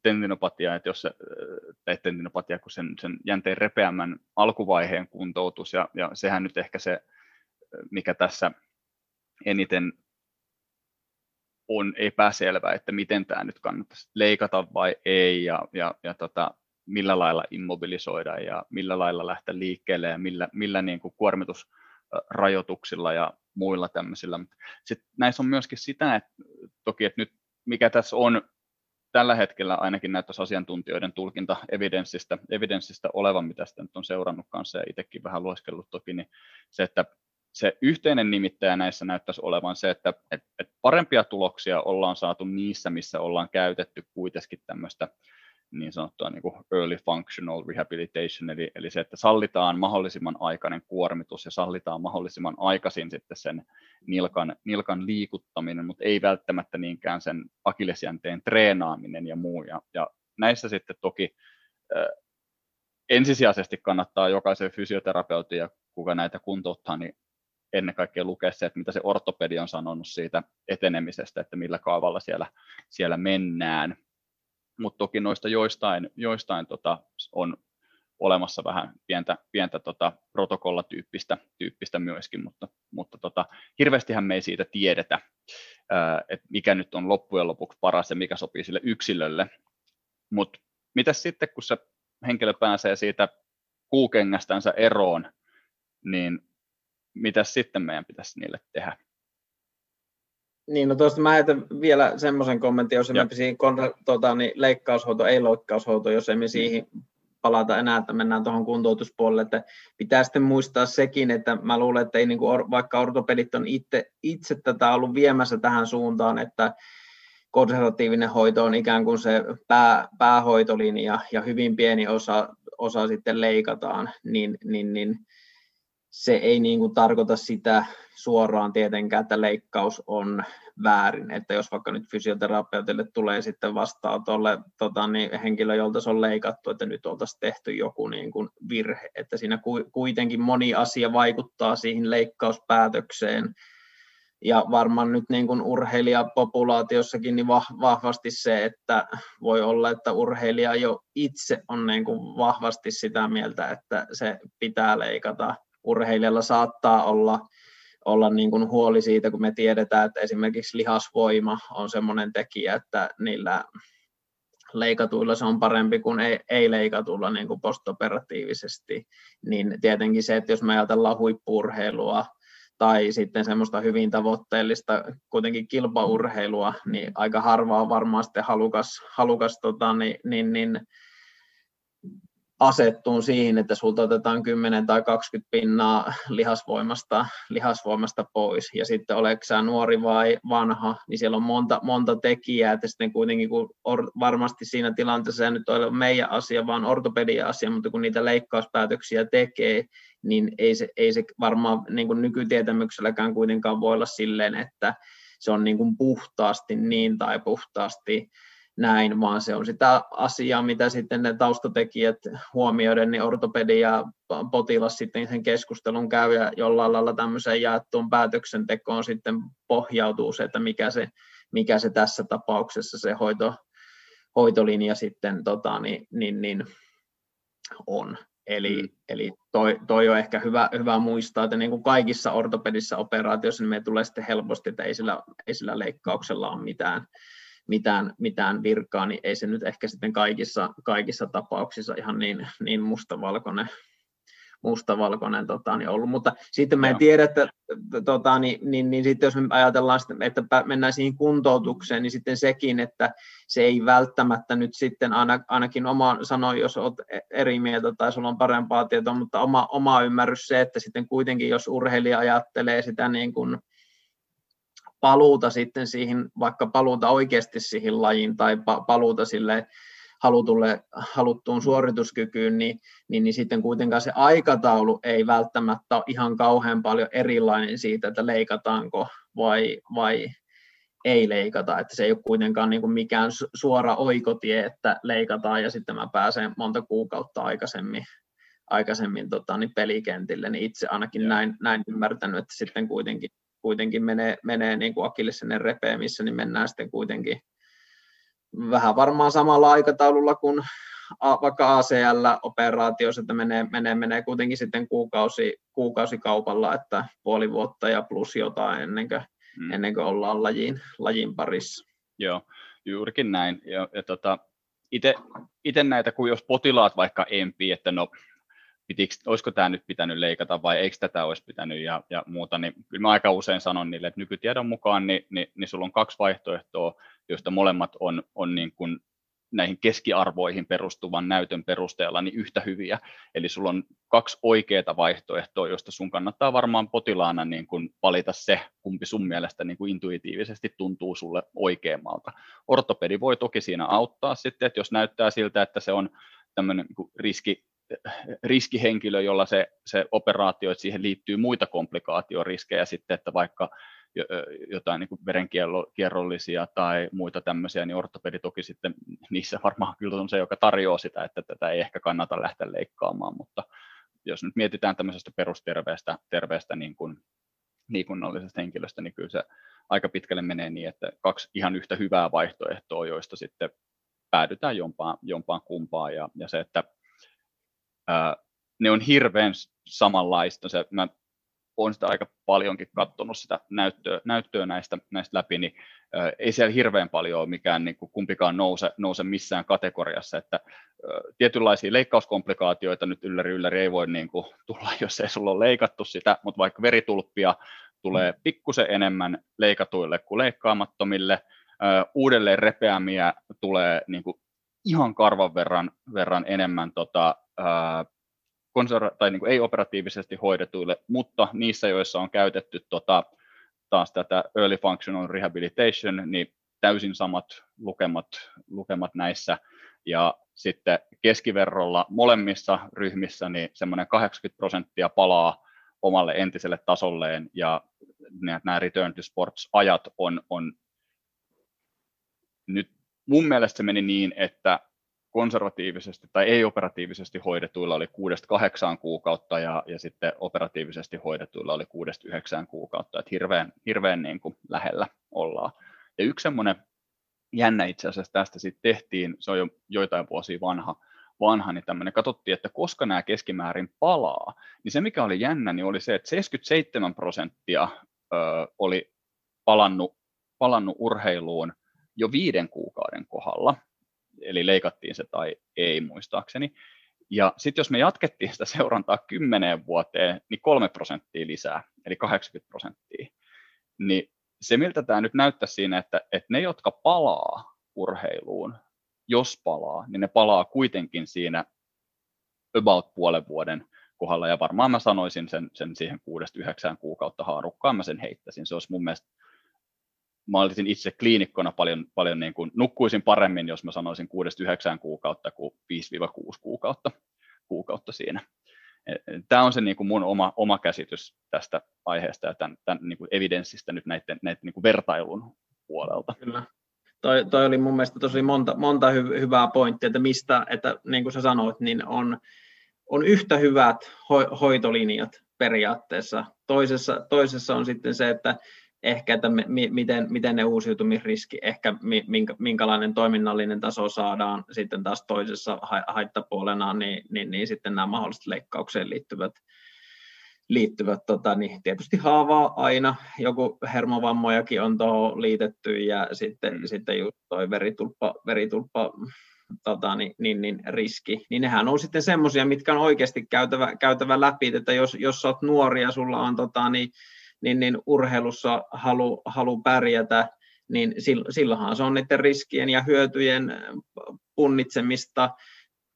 tendinopatia, että jos se, tai tendinopatia, kun sen, sen jänteen repeämän alkuvaiheen kuntoutus, ja, ja sehän nyt ehkä se, mikä tässä eniten on epäselvä, että miten tämä nyt kannattaisi leikata vai ei, ja, ja, ja tota, millä lailla immobilisoida ja millä lailla lähteä liikkeelle ja millä, millä niin kuin kuormitusrajoituksilla ja muilla tämmöisillä. Sitten näissä on myöskin sitä, että toki, että nyt mikä tässä on tällä hetkellä ainakin näyttäisi asiantuntijoiden tulkinta evidenssistä, evidenssistä olevan, mitä sitä nyt on seurannut kanssa ja itsekin vähän lueskellut toki, niin se, että se yhteinen nimittäjä näissä näyttäisi olevan se, että, että parempia tuloksia ollaan saatu niissä, missä ollaan käytetty kuitenkin tämmöistä niin sanottua niin kuin early functional rehabilitation, eli, eli se, että sallitaan mahdollisimman aikainen kuormitus ja sallitaan mahdollisimman aikaisin sitten sen nilkan, nilkan liikuttaminen, mutta ei välttämättä niinkään sen akillesjänteen treenaaminen ja muu. Ja, ja näissä sitten toki äh, ensisijaisesti kannattaa jokaisen fysioterapeutin ja kuka näitä kuntouttaa, niin ennen kaikkea lukea se, että mitä se ortopedi on sanonut siitä etenemisestä, että millä kaavalla siellä, siellä mennään mutta toki noista joistain, joistain tota, on olemassa vähän pientä, pientä tota, protokollatyyppistä tyyppistä myöskin, mutta, mutta tota, hirveästihän me ei siitä tiedetä, että mikä nyt on loppujen lopuksi paras ja mikä sopii sille yksilölle. Mutta mitä sitten, kun se henkilö pääsee siitä kuukengästänsä eroon, niin mitä sitten meidän pitäisi niille tehdä? Niin, no tuosta mä heitän vielä semmoisen kommentin, jos emme siihen tuota, niin leikkaushoito, ei leikkaushoito, jos emme siihen palata enää, että mennään tuohon kuntoutuspuolelle, että pitää sitten muistaa sekin, että mä luulen, että ei niin kuin, vaikka ortopedit on itse, itse tätä ollut viemässä tähän suuntaan, että konservatiivinen hoito on ikään kuin se pää, päähoitolinja ja hyvin pieni osa, osa sitten leikataan, niin, niin, niin se ei niin kuin tarkoita sitä suoraan tietenkään, että leikkaus on väärin. Että jos vaikka nyt fysioterapeutille tulee sitten tuolle tota, niin henkilö, jolta se on leikattu, että nyt oltaisiin tehty joku niin kuin virhe, että siinä kuitenkin moni asia vaikuttaa siihen leikkauspäätökseen, ja varmaan nyt niin kuin urheilijapopulaatiossakin niin vahvasti se, että voi olla, että urheilija jo itse on niin kuin vahvasti sitä mieltä, että se pitää leikata. Urheilijalla saattaa olla, olla niin kuin huoli siitä, kun me tiedetään, että esimerkiksi lihasvoima on sellainen tekijä, että niillä leikatuilla se on parempi kuin ei, ei leikatulla niin kuin postoperatiivisesti, niin tietenkin se, että jos me ajatellaan huippurheilua, tai sitten semmoista hyvin tavoitteellista kuitenkin kilpaurheilua, niin aika harva on varmaan sitten halukas, halukas tota, niin, niin, niin asettuun siihen, että sulta otetaan 10 tai 20 pinnaa lihasvoimasta, lihasvoimasta pois, ja sitten oletko sä nuori vai vanha, niin siellä on monta, monta tekijää, että sitten kuitenkin kun or, varmasti siinä tilanteessa ei nyt ole meidän asia, vaan ortopedia asia, mutta kun niitä leikkauspäätöksiä tekee, niin ei se, ei se varmaan niin kuin nykytietämykselläkään kuitenkaan voi olla silleen, että se on niin kuin puhtaasti niin tai puhtaasti näin, vaan se on sitä asiaa, mitä sitten ne taustatekijät huomioiden, niin ortopedi ja potilas sitten sen keskustelun käy ja jollain lailla tämmöiseen jaettuun päätöksentekoon sitten pohjautuu se, että mikä se, mikä se tässä tapauksessa se hoito, hoitolinja sitten tota, niin, niin, niin on. Eli, mm. eli toi, toi on ehkä hyvä, hyvä muistaa, että niin kuin kaikissa ortopedissa operaatioissa niin me tulee sitten helposti, että ei sillä, ei sillä leikkauksella ole mitään, mitään, mitään virkaa, niin ei se nyt ehkä sitten kaikissa, kaikissa tapauksissa ihan niin, niin mustavalkoinen, mustavalkoinen tota, niin ollut. Mutta sitten mä en tiedä, että tota, niin, niin, niin sitten jos me ajatellaan, että mennään siihen kuntoutukseen, niin sitten sekin, että se ei välttämättä nyt sitten aina, ainakin oma sano, jos olet eri mieltä tai sulla on parempaa tietoa, mutta oma, oma ymmärrys se, että sitten kuitenkin jos urheilija ajattelee sitä niin kuin paluuta sitten siihen, vaikka paluuta oikeasti siihen lajiin tai paluuta sille halutulle, haluttuun suorituskykyyn, niin, niin, niin sitten kuitenkaan se aikataulu ei välttämättä ole ihan kauhean paljon erilainen siitä, että leikataanko vai, vai ei leikata, että se ei ole kuitenkaan niin kuin mikään suora oikotie, että leikataan ja sitten mä pääsen monta kuukautta aikaisemmin, aikaisemmin tota, niin pelikentille, niin itse ainakin näin, näin ymmärtänyt, että sitten kuitenkin, kuitenkin menee, menee niin kuin akillisen repeämissä, niin mennään sitten kuitenkin vähän varmaan samalla aikataululla kuin vaikka ACL-operaatioissa, että menee, menee, menee kuitenkin sitten kuukausi, kuukausikaupalla, että puoli vuotta ja plus jotain ennen kuin, hmm. ennen kuin ollaan lajin, lajin parissa. Joo, juurikin näin. Ja, ja tota, itse näitä, kun jos potilaat vaikka empii, että no pitikö, olisiko tämä nyt pitänyt leikata vai eikö tätä olisi pitänyt ja, ja muuta, niin kyllä mä aika usein sanon niille, että nykytiedon mukaan niin, niin, niin sulla on kaksi vaihtoehtoa, joista molemmat on, on niin kuin näihin keskiarvoihin perustuvan näytön perusteella niin yhtä hyviä. Eli sulla on kaksi oikeaa vaihtoehtoa, joista sun kannattaa varmaan potilaana niin kuin valita se, kumpi sun mielestä niin kuin intuitiivisesti tuntuu sulle oikeammalta. Ortopedi voi toki siinä auttaa sitten, että jos näyttää siltä, että se on tämmöinen niin riski, riskihenkilö, jolla se, se operaatio, että siihen liittyy muita komplikaatioriskejä sitten, että vaikka jotain niin verenkierrollisia tai muita tämmöisiä, niin ortopedi toki sitten niissä varmaan kyllä on se, joka tarjoaa sitä, että tätä ei ehkä kannata lähteä leikkaamaan, mutta jos nyt mietitään tämmöisestä perusterveestä terveestä niin kuin liikunnallisesta henkilöstä, niin kyllä se aika pitkälle menee niin, että kaksi ihan yhtä hyvää vaihtoehtoa, joista sitten päädytään jompaan, jompaan kumpaan, ja, ja se, että ää, ne on hirveän samanlaista. Se, mä olen sitä aika paljonkin katsonut sitä näyttöä, näyttöä näistä, näistä läpi, niin ää, ei siellä hirveän paljon ole mikään niin kuin kumpikaan nouse, nouse missään kategoriassa, että ää, tietynlaisia leikkauskomplikaatioita nyt ylläri ylläri ei voi niin kuin, tulla, jos ei sulla ole leikattu sitä, mutta vaikka veritulppia tulee pikkusen enemmän leikatuille kuin leikkaamattomille, ää, uudelleen repeämiä tulee niin kuin ihan karvan verran, verran enemmän tota, ää, konserva- tai niin kuin ei-operatiivisesti hoidetuille, mutta niissä, joissa on käytetty tota, taas tätä early functional rehabilitation, niin täysin samat lukemat, lukemat näissä, ja sitten keskiverrolla molemmissa ryhmissä niin semmoinen 80 prosenttia palaa omalle entiselle tasolleen, ja nämä return to sports ajat on, on nyt mun mielestä se meni niin, että konservatiivisesti tai ei-operatiivisesti hoidetuilla oli 6-8 kuukautta ja, ja sitten operatiivisesti hoidetuilla oli 6-9 kuukautta, että hirveän, hirveän niin kuin lähellä ollaan. Ja yksi semmoinen jännä itse asiassa tästä sitten tehtiin, se on jo joitain vuosia vanha, vanha, niin tämmöinen, katsottiin, että koska nämä keskimäärin palaa, niin se mikä oli jännä, niin oli se, että 77 prosenttia ö, oli palannut, palannut urheiluun jo viiden kuukauden kohdalla, eli leikattiin se tai ei muistaakseni. Ja sitten jos me jatkettiin sitä seurantaa kymmeneen vuoteen, niin kolme prosenttia lisää, eli 80 prosenttia. Niin se, miltä tämä nyt näyttää siinä, että, että ne, jotka palaa urheiluun, jos palaa, niin ne palaa kuitenkin siinä about puolen vuoden kohdalla, ja varmaan mä sanoisin sen, sen siihen kuudesta yhdeksään kuukautta haarukkaan, mä sen heittäisin. Se olisi mun mielestä mä olisin itse kliinikkona paljon, paljon niin kuin, nukkuisin paremmin, jos mä sanoisin 6-9 kuukautta kuin 5-6 kuukautta, kuukautta siinä. E, e, Tämä on se niin kuin mun oma, oma käsitys tästä aiheesta ja tämän, tämän niin kuin evidenssistä nyt näiden, näiden niin kuin vertailun puolelta. Kyllä. Toi, toi oli mun mielestä tosi monta, monta hy, hyvää pointtia, että mistä, että niin kuin sä sanoit, niin on, on yhtä hyvät ho, hoitolinjat periaatteessa. Toisessa, toisessa on sitten se, että ehkä, että me, miten, miten ne uusiutumisriski, ehkä minkä, minkälainen toiminnallinen taso saadaan sitten taas toisessa haittapuolena, niin, niin, niin sitten nämä mahdolliset leikkaukseen liittyvät, liittyvät tota, niin tietysti haavaa aina, joku hermovammojakin on tuohon liitetty ja sitten, mm. sitten just toi veritulppa, veritulppa tota, niin, niin, niin, riski, niin nehän on sitten semmoisia, mitkä on oikeasti käytävä, käytävä läpi, että jos, jos olet nuori ja sulla on tota, niin, niin, niin urheilussa halu, halu pärjätä, niin silloinhan se on niiden riskien ja hyötyjen punnitsemista,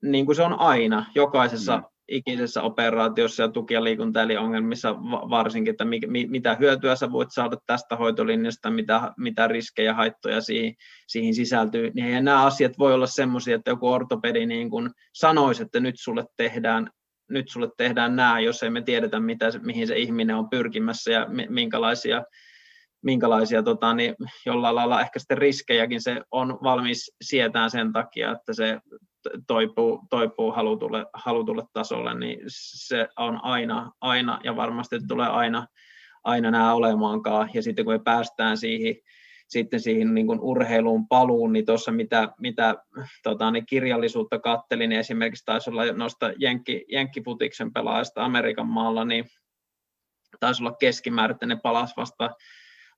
niin kuin se on aina, jokaisessa mm. ikisessä operaatiossa ja tuki- ja liikuntaeliongelmissa varsinkin, että mi, mi, mitä hyötyä sä voit saada tästä hoitolinjasta, mitä, mitä riskejä, haittoja siihen, siihen sisältyy. Niin ja nämä asiat voi olla sellaisia, että joku ortopedi niin kuin sanoisi, että nyt sulle tehdään nyt sulle tehdään nämä, jos ei me tiedetä, mitä, mihin se ihminen on pyrkimässä ja minkälaisia, minkälaisia tota, niin jollain lailla ehkä sitten riskejäkin se on valmis sietään sen takia, että se toipuu, toipuu halutulle, halutulle tasolle, niin se on aina, aina ja varmasti tulee aina, aina nämä olemaankaan. Ja sitten kun me päästään siihen sitten siihen niin kuin urheiluun paluun, niin tuossa mitä, mitä tota, niin kirjallisuutta kattelin, niin esimerkiksi taisi olla noista Jenkki, Jenkkiputiksen pelaajista Amerikan maalla, niin taisi olla keskimäärin, että ne palas vasta,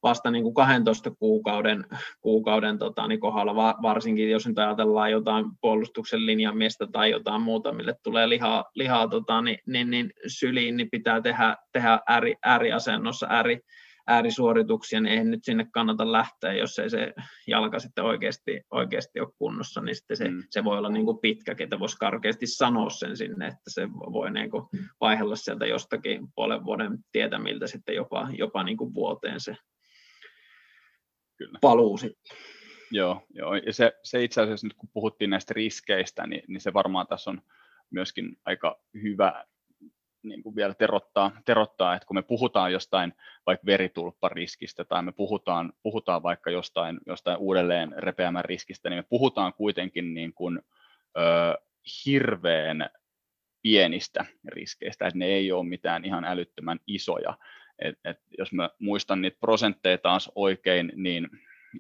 vasta niin kuin 12 kuukauden, kuukauden tota, niin kohdalla, varsinkin jos nyt ajatellaan jotain puolustuksen linjamiestä tai jotain muuta, mille tulee lihaa, lihaa tota, niin, niin, niin syliin, niin pitää tehdä, tehdä ääri, ääriasennossa, ääri, äärisuorituksia, niin ei nyt sinne kannata lähteä, jos ei se jalka sitten oikeasti, oikeasti ole kunnossa, niin sitten se, mm. se voi olla niin kuin pitkä, ketä voisi karkeasti sanoa sen sinne, että se voi niin kuin vaihella sieltä jostakin puolen vuoden tietämiltä sitten jopa, jopa niin kuin vuoteen se Kyllä. paluu sitten. Joo, joo. ja se, se itse asiassa nyt kun puhuttiin näistä riskeistä, niin, niin se varmaan tässä on myöskin aika hyvä niin kuin vielä terottaa, terottaa, että kun me puhutaan jostain vaikka veritulppariskistä tai me puhutaan, puhutaan vaikka jostain, jostain uudelleen repeämän riskistä, niin me puhutaan kuitenkin niin kuin, ö, hirveän pienistä riskeistä, että ne ei ole mitään ihan älyttömän isoja. Et, et jos mä muistan niitä prosentteja taas oikein, niin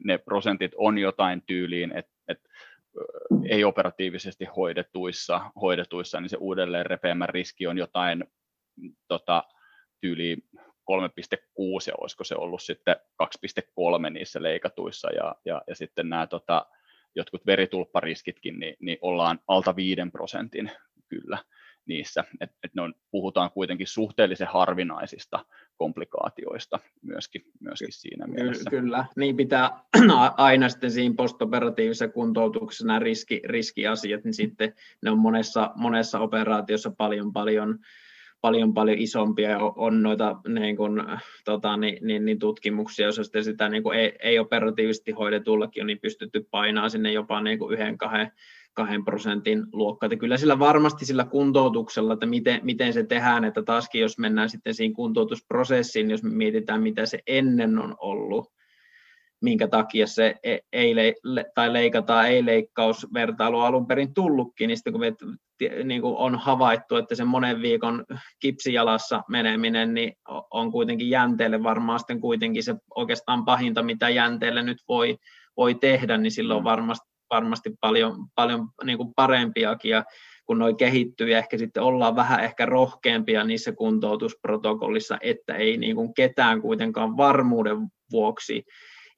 ne prosentit on jotain tyyliin, että et ei operatiivisesti hoidetuissa, hoidetuissa, niin se uudelleen repeämän riski on jotain tota, tyyli 3,6 ja olisiko se ollut sitten 2,3 niissä leikatuissa ja, ja, ja sitten nämä tota, jotkut veritulppariskitkin, niin, niin ollaan alta 5 prosentin kyllä. Niissä, että et ne on, puhutaan kuitenkin suhteellisen harvinaisista komplikaatioista myöskin, myöskin siinä mielessä. Kyllä, niin pitää aina sitten siinä postoperatiivisessa kuntoutuksessa nämä riski, riskiasiat, niin sitten ne on monessa, monessa operaatiossa paljon paljon paljon paljon isompia. Ja on noita niin kuin, tota, niin, niin, niin tutkimuksia, joissa sitten sitä niin kuin ei, ei operatiivisesti hoidetullakin on niin pystytty painaa sinne jopa niin kuin yhden, kahden, kahden prosentin luokka. Että kyllä sillä varmasti sillä kuntoutuksella, että miten, miten se tehdään, että taaskin jos mennään sitten siihen kuntoutusprosessiin, jos me mietitään, mitä se ennen on ollut, minkä takia se e, ei, le, tai leikataan ei-leikkausvertailu alun perin tullutkin, niin sitten kun me niin kuin on havaittu, että se monen viikon kipsijalassa meneminen niin on kuitenkin jänteelle varmaan sitten kuitenkin se oikeastaan pahinta, mitä jänteelle nyt voi, voi tehdä, niin silloin mm. varmasti, varmasti paljon, paljon niin kuin parempiakin ja kun noi kehittyy ja ehkä sitten ollaan vähän ehkä rohkeampia niissä kuntoutusprotokollissa, että ei niin kuin ketään kuitenkaan varmuuden vuoksi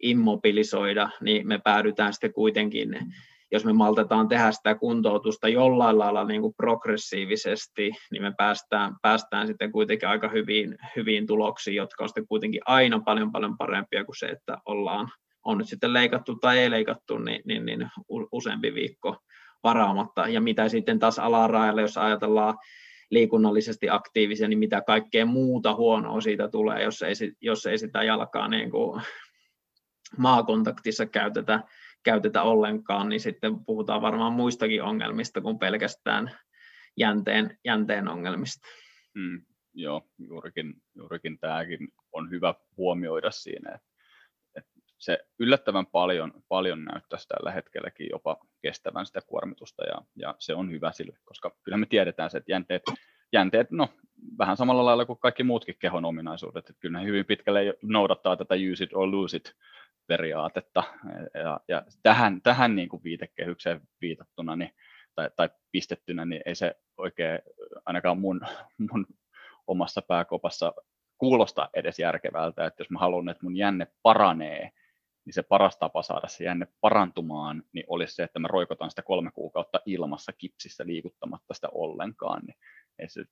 immobilisoida, niin me päädytään sitten kuitenkin, jos me maltetaan tehdä sitä kuntoutusta jollain lailla niin kuin progressiivisesti, niin me päästään, päästään sitten kuitenkin aika hyviin, hyviin tuloksiin, jotka on sitten kuitenkin aina paljon paljon parempia kuin se, että ollaan, on nyt sitten leikattu tai ei leikattu, niin, niin, niin useampi viikko varaamatta. Ja mitä sitten taas alarajalle, jos ajatellaan liikunnallisesti aktiivisia, niin mitä kaikkea muuta huonoa siitä tulee, jos ei, jos ei sitä jalkaa niin kuin maakontaktissa käytetä, käytetä ollenkaan, niin sitten puhutaan varmaan muistakin ongelmista kuin pelkästään jänteen, jänteen ongelmista. Mm, joo, juurikin, juurikin tämäkin on hyvä huomioida siinä, että se yllättävän paljon, paljon näyttäisi tällä hetkelläkin jopa kestävän sitä kuormitusta ja, ja se on hyvä sille, koska kyllä me tiedetään se, että jänteet, jänteet no, vähän samalla lailla kuin kaikki muutkin kehon ominaisuudet, että kyllä ne hyvin pitkälle noudattaa tätä use it or lose it periaatetta. Ja, ja tähän, tähän niin kuin viitekehykseen viitattuna niin, tai, tai pistettynä, niin ei se oikein ainakaan mun, mun omassa pääkopassa kuulosta edes järkevältä, että jos mä haluan, että mun jänne paranee, niin se paras tapa saada se jänne parantumaan, niin olisi se, että mä roikotan sitä kolme kuukautta ilmassa kipsissä liikuttamatta sitä ollenkaan, niin ei se,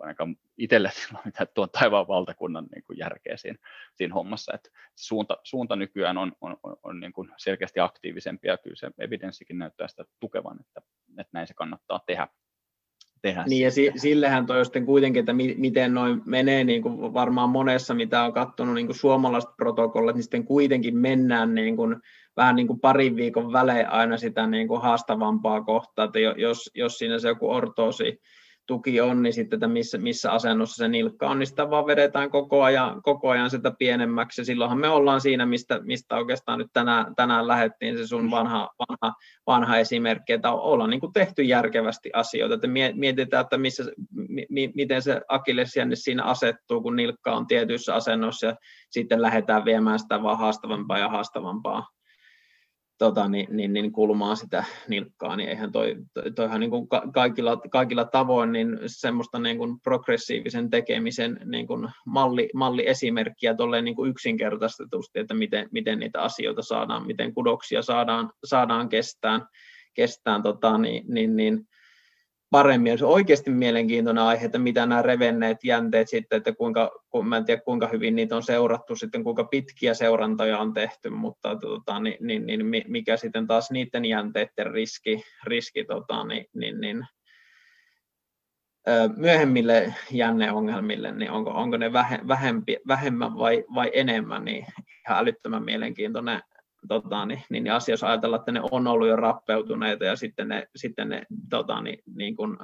ainakaan itselle mitään tuon taivaan valtakunnan niin kuin järkeä siinä, siinä hommassa. Että suunta, suunta nykyään on, on, on, on niin kuin selkeästi aktiivisempi ja kyllä se evidenssikin näyttää sitä tukevan, että, että näin se kannattaa tehdä. Tehdä niin ja si, sillehän toi sitten kuitenkin, että mi, miten noin menee niin kuin varmaan monessa, mitä on katsonut niin kuin suomalaiset protokollat, niin sitten kuitenkin mennään niin kuin, vähän niin kuin parin viikon välein aina sitä niin kuin haastavampaa kohtaa, että jos, jos siinä se joku ortoosi tuki on, niin sitten, että missä, missä asennossa se nilkka on, niin sitä vaan vedetään koko ajan, koko ajan sitä pienemmäksi. Ja silloinhan me ollaan siinä, mistä, mistä oikeastaan nyt tänään, tänään lähdettiin se sun vanha, vanha, vanha esimerkki, että ollaan niin kuin tehty järkevästi asioita, että mietitään, että missä, mi, miten se akillesjänne siinä asettuu, kun nilkka on tietyissä asennossa ja sitten lähdetään viemään sitä vaan haastavampaa ja haastavampaa tota, niin, niin, niin kulmaa sitä nilkkaa, niin eihän toi, toihan niin kuin kaikilla, kaikilla tavoin niin semmoista niin kuin progressiivisen tekemisen niin kuin malli, malliesimerkkiä niin kuin yksinkertaistetusti, että miten, miten niitä asioita saadaan, miten kudoksia saadaan, saadaan kestään, kestään tota, niin, niin, niin, paremmin. Se on oikeasti mielenkiintoinen aihe, että mitä nämä revenneet jänteet sitten, että kuinka, kun, mä en tiedä kuinka hyvin niitä on seurattu sitten, kuinka pitkiä seurantoja on tehty, mutta tota, niin, niin, niin, mikä sitten taas niiden jänteiden riski, riski tota, niin, niin, niin, myöhemmille jänneongelmille, niin onko, onko ne vähempi, vähemmän vai, vai enemmän, niin ihan älyttömän mielenkiintoinen tota, niin, niin asia, jos ajatellaan, että ne on ollut jo rappeutuneita ja sitten ne, sitten ne tota, niin, niin kuin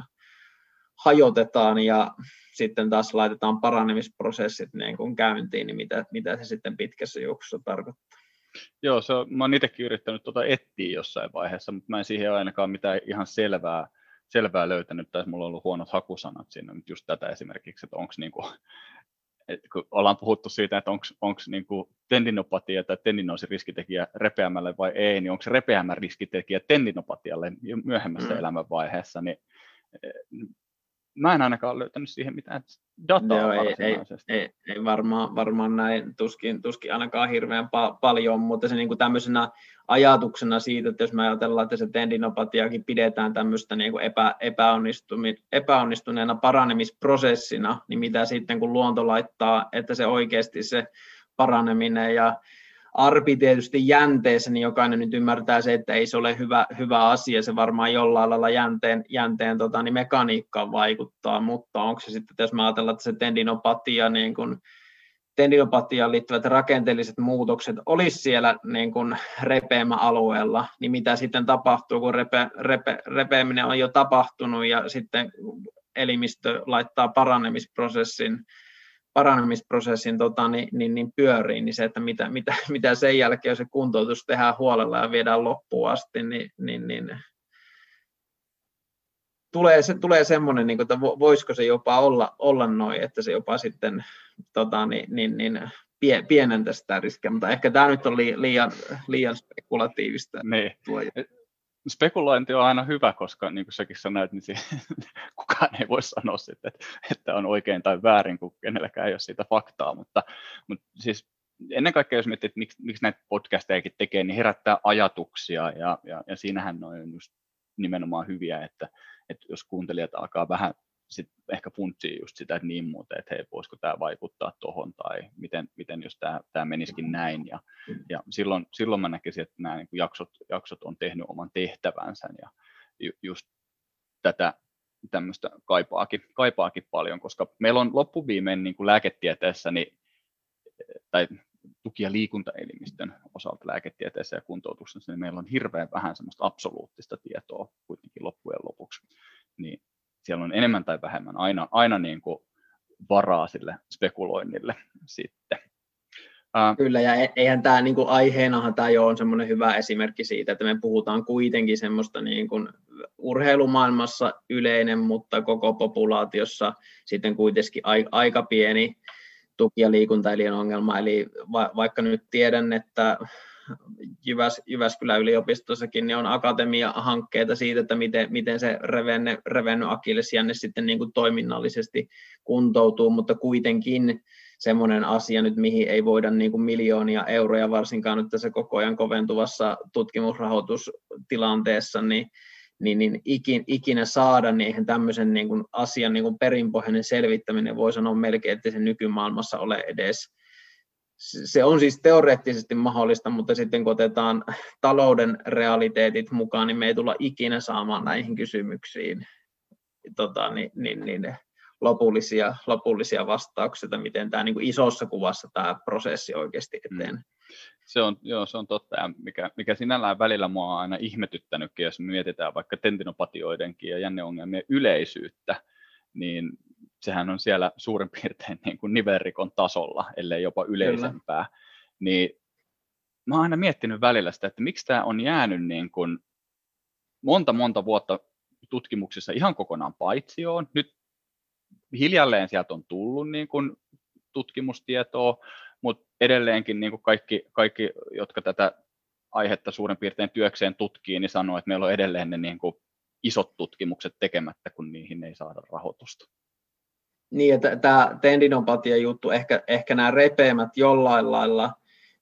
hajotetaan ja sitten taas laitetaan paranemisprosessit niin kuin käyntiin, niin mitä, mitä se sitten pitkässä juoksussa tarkoittaa. Joo, se mä oon itsekin yrittänyt tuota etsiä jossain vaiheessa, mutta mä en siihen ainakaan mitään ihan selvää, selvää löytänyt, tai mulla on ollut huonot hakusanat siinä, nyt just tätä esimerkiksi, että onko niinku et kun ollaan puhuttu siitä, että onko niinku tendinopatia tai tendinoosiriskitekijä repeämälle vai ei, niin onko se repeämän riskitekijä tendinopatialle myöhemmässä mm. elämänvaiheessa, niin mä en ainakaan löytänyt siihen mitään dataa Joo, ei, ei, ei, ei, varmaan, varmaan näin, tuskin, tuskin ainakaan hirveän pa- paljon, mutta se niin kuin tämmöisenä ajatuksena siitä, että jos me ajatellaan, että se tendinopatiakin pidetään tämmöistä niin kuin epä, epäonnistuneena paranemisprosessina, niin mitä sitten kun luonto laittaa, että se oikeasti se paraneminen ja arpi tietysti jänteessä, niin jokainen nyt ymmärtää se, että ei se ole hyvä, hyvä asia, se varmaan jollain lailla jänteen, jänteen tota, niin mekaniikkaan vaikuttaa, mutta onko se sitten, jos mä ajatellaan, että se tendinopatia, niin kun, tendinopatiaan liittyvät rakenteelliset muutokset olisi siellä niin kun repeämäalueella, niin mitä sitten tapahtuu, kun repe, repe, repeäminen on jo tapahtunut ja sitten elimistö laittaa paranemisprosessin paranemisprosessin tota, niin, niin, niin pyöriin, niin se, että mitä, mitä, mitä sen jälkeen, jos se kuntoutus tehdään huolella ja viedään loppuun asti, niin, niin, niin tulee, se, tulee semmoinen, niin kuin, että voisiko se jopa olla, olla noin, että se jopa sitten tota, niin, niin, niin, pie, pienentää sitä riskiä, mutta ehkä tämä nyt on liian, liian spekulatiivista. Niin spekulointi on aina hyvä, koska niin kuin säkin sanoit, niin kukaan ei voi sanoa sitten, että, on oikein tai väärin, kun kenelläkään ei ole siitä faktaa, mutta, mutta siis ennen kaikkea jos miettii, että miksi, miksi näitä podcastejakin tekee, niin herättää ajatuksia ja, ja, ja siinähän on just nimenomaan hyviä, että, että jos kuuntelijat alkaa vähän sit ehkä funtsii just sitä, että niin muuten, että hei, voisiko tämä vaikuttaa tuohon tai miten, miten jos tämä, menisikin näin. Ja, ja silloin, silloin mä näkisin, että nämä niin jaksot, jaksot on tehnyt oman tehtävänsä ja ju, just tätä tämmöistä kaipaakin, kaipaakin paljon, koska meillä on loppuviimein niin kuin lääketieteessä niin, tai tuki- ja liikuntaelimistön osalta lääketieteessä ja kuntoutuksessa, niin meillä on hirveän vähän semmoista absoluuttista tietoa kuitenkin loppujen lopuksi. Niin siellä on enemmän tai vähemmän aina, aina niin kuin varaa sille spekuloinnille sitten. Kyllä, ja e-, eihän tämä niin kuin aiheenahan tämä jo on semmoinen hyvä esimerkki siitä, että me puhutaan kuitenkin semmoista niin kuin urheilumaailmassa yleinen, mutta koko populaatiossa sitten kuitenkin aika pieni tuki- ja liikuntaelin ongelma. Eli va- vaikka nyt tiedän, että Jyväs, Jyväskylän yliopistossakin niin on akatemia-hankkeita siitä, että miten, miten se revenne, revennyt akillesjänne sitten niin kuin toiminnallisesti kuntoutuu, mutta kuitenkin semmoinen asia nyt, mihin ei voida niin kuin miljoonia euroja, varsinkaan nyt tässä koko ajan koventuvassa tutkimusrahoitustilanteessa, niin, niin, niin ikin, ikinä saada, niin eihän tämmöisen niin kuin asian niin kuin perinpohjainen selvittäminen voi sanoa melkein, että se nykymaailmassa ole edes se on siis teoreettisesti mahdollista, mutta sitten kun otetaan talouden realiteetit mukaan, niin me ei tulla ikinä saamaan näihin kysymyksiin tota, niin, niin, niin, lopullisia, lopullisia vastauksia, miten tämä niin kuin isossa kuvassa tämä prosessi oikeasti mm. eteen. Se on, joo, se on totta, ja mikä, mikä sinällään välillä mua on aina ihmetyttänytkin, jos me mietitään vaikka tendinopatioidenkin ja jänneongelmien yleisyyttä, niin sehän on siellä suurin piirtein niin kuin nivelrikon tasolla, ellei jopa yleisempää. Kyllä. Niin mä oon aina miettinyt välillä sitä, että miksi tämä on jäänyt niin kuin monta monta vuotta tutkimuksissa ihan kokonaan paitsioon. Nyt hiljalleen sieltä on tullut niin kuin tutkimustietoa, mutta edelleenkin niin kuin kaikki, kaikki, jotka tätä aihetta suurin piirtein työkseen tutkii, niin sanoo, että meillä on edelleen ne niin kuin isot tutkimukset tekemättä, kun niihin ei saada rahoitusta. Niin, tämä tendinopatia juttu, ehkä, ehkä nämä repeämät jollain lailla –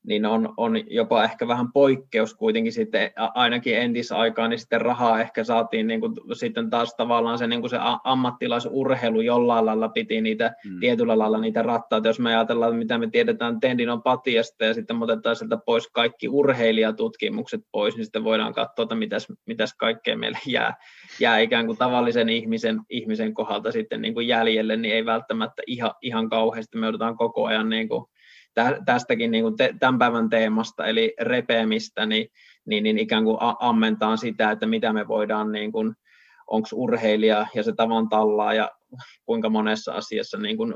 niin on, on jopa ehkä vähän poikkeus kuitenkin sitten ainakin entisaikaan, niin sitten rahaa ehkä saatiin niin kuin, sitten taas tavallaan se, niin kuin se ammattilaisurheilu jollain lailla piti niitä mm. tietyllä lailla niitä rattaita, jos me ajatellaan, mitä me tiedetään tendinopatiasta ja sitten otetaan sieltä pois kaikki urheilijatutkimukset pois, niin sitten voidaan katsoa, että mitäs, mitäs kaikkea meille jää, jää ikään kuin tavallisen ihmisen, ihmisen kohdalta sitten niin kuin jäljelle, niin ei välttämättä ihan, ihan kauheasti, me joudutaan koko ajan niin kuin tästäkin niin kuin te, tämän päivän teemasta, eli repeämistä, niin, niin, niin ikään kuin ammentaan sitä, että mitä me voidaan, niin onko urheilija ja se tavan tallaa ja kuinka monessa asiassa niin kuin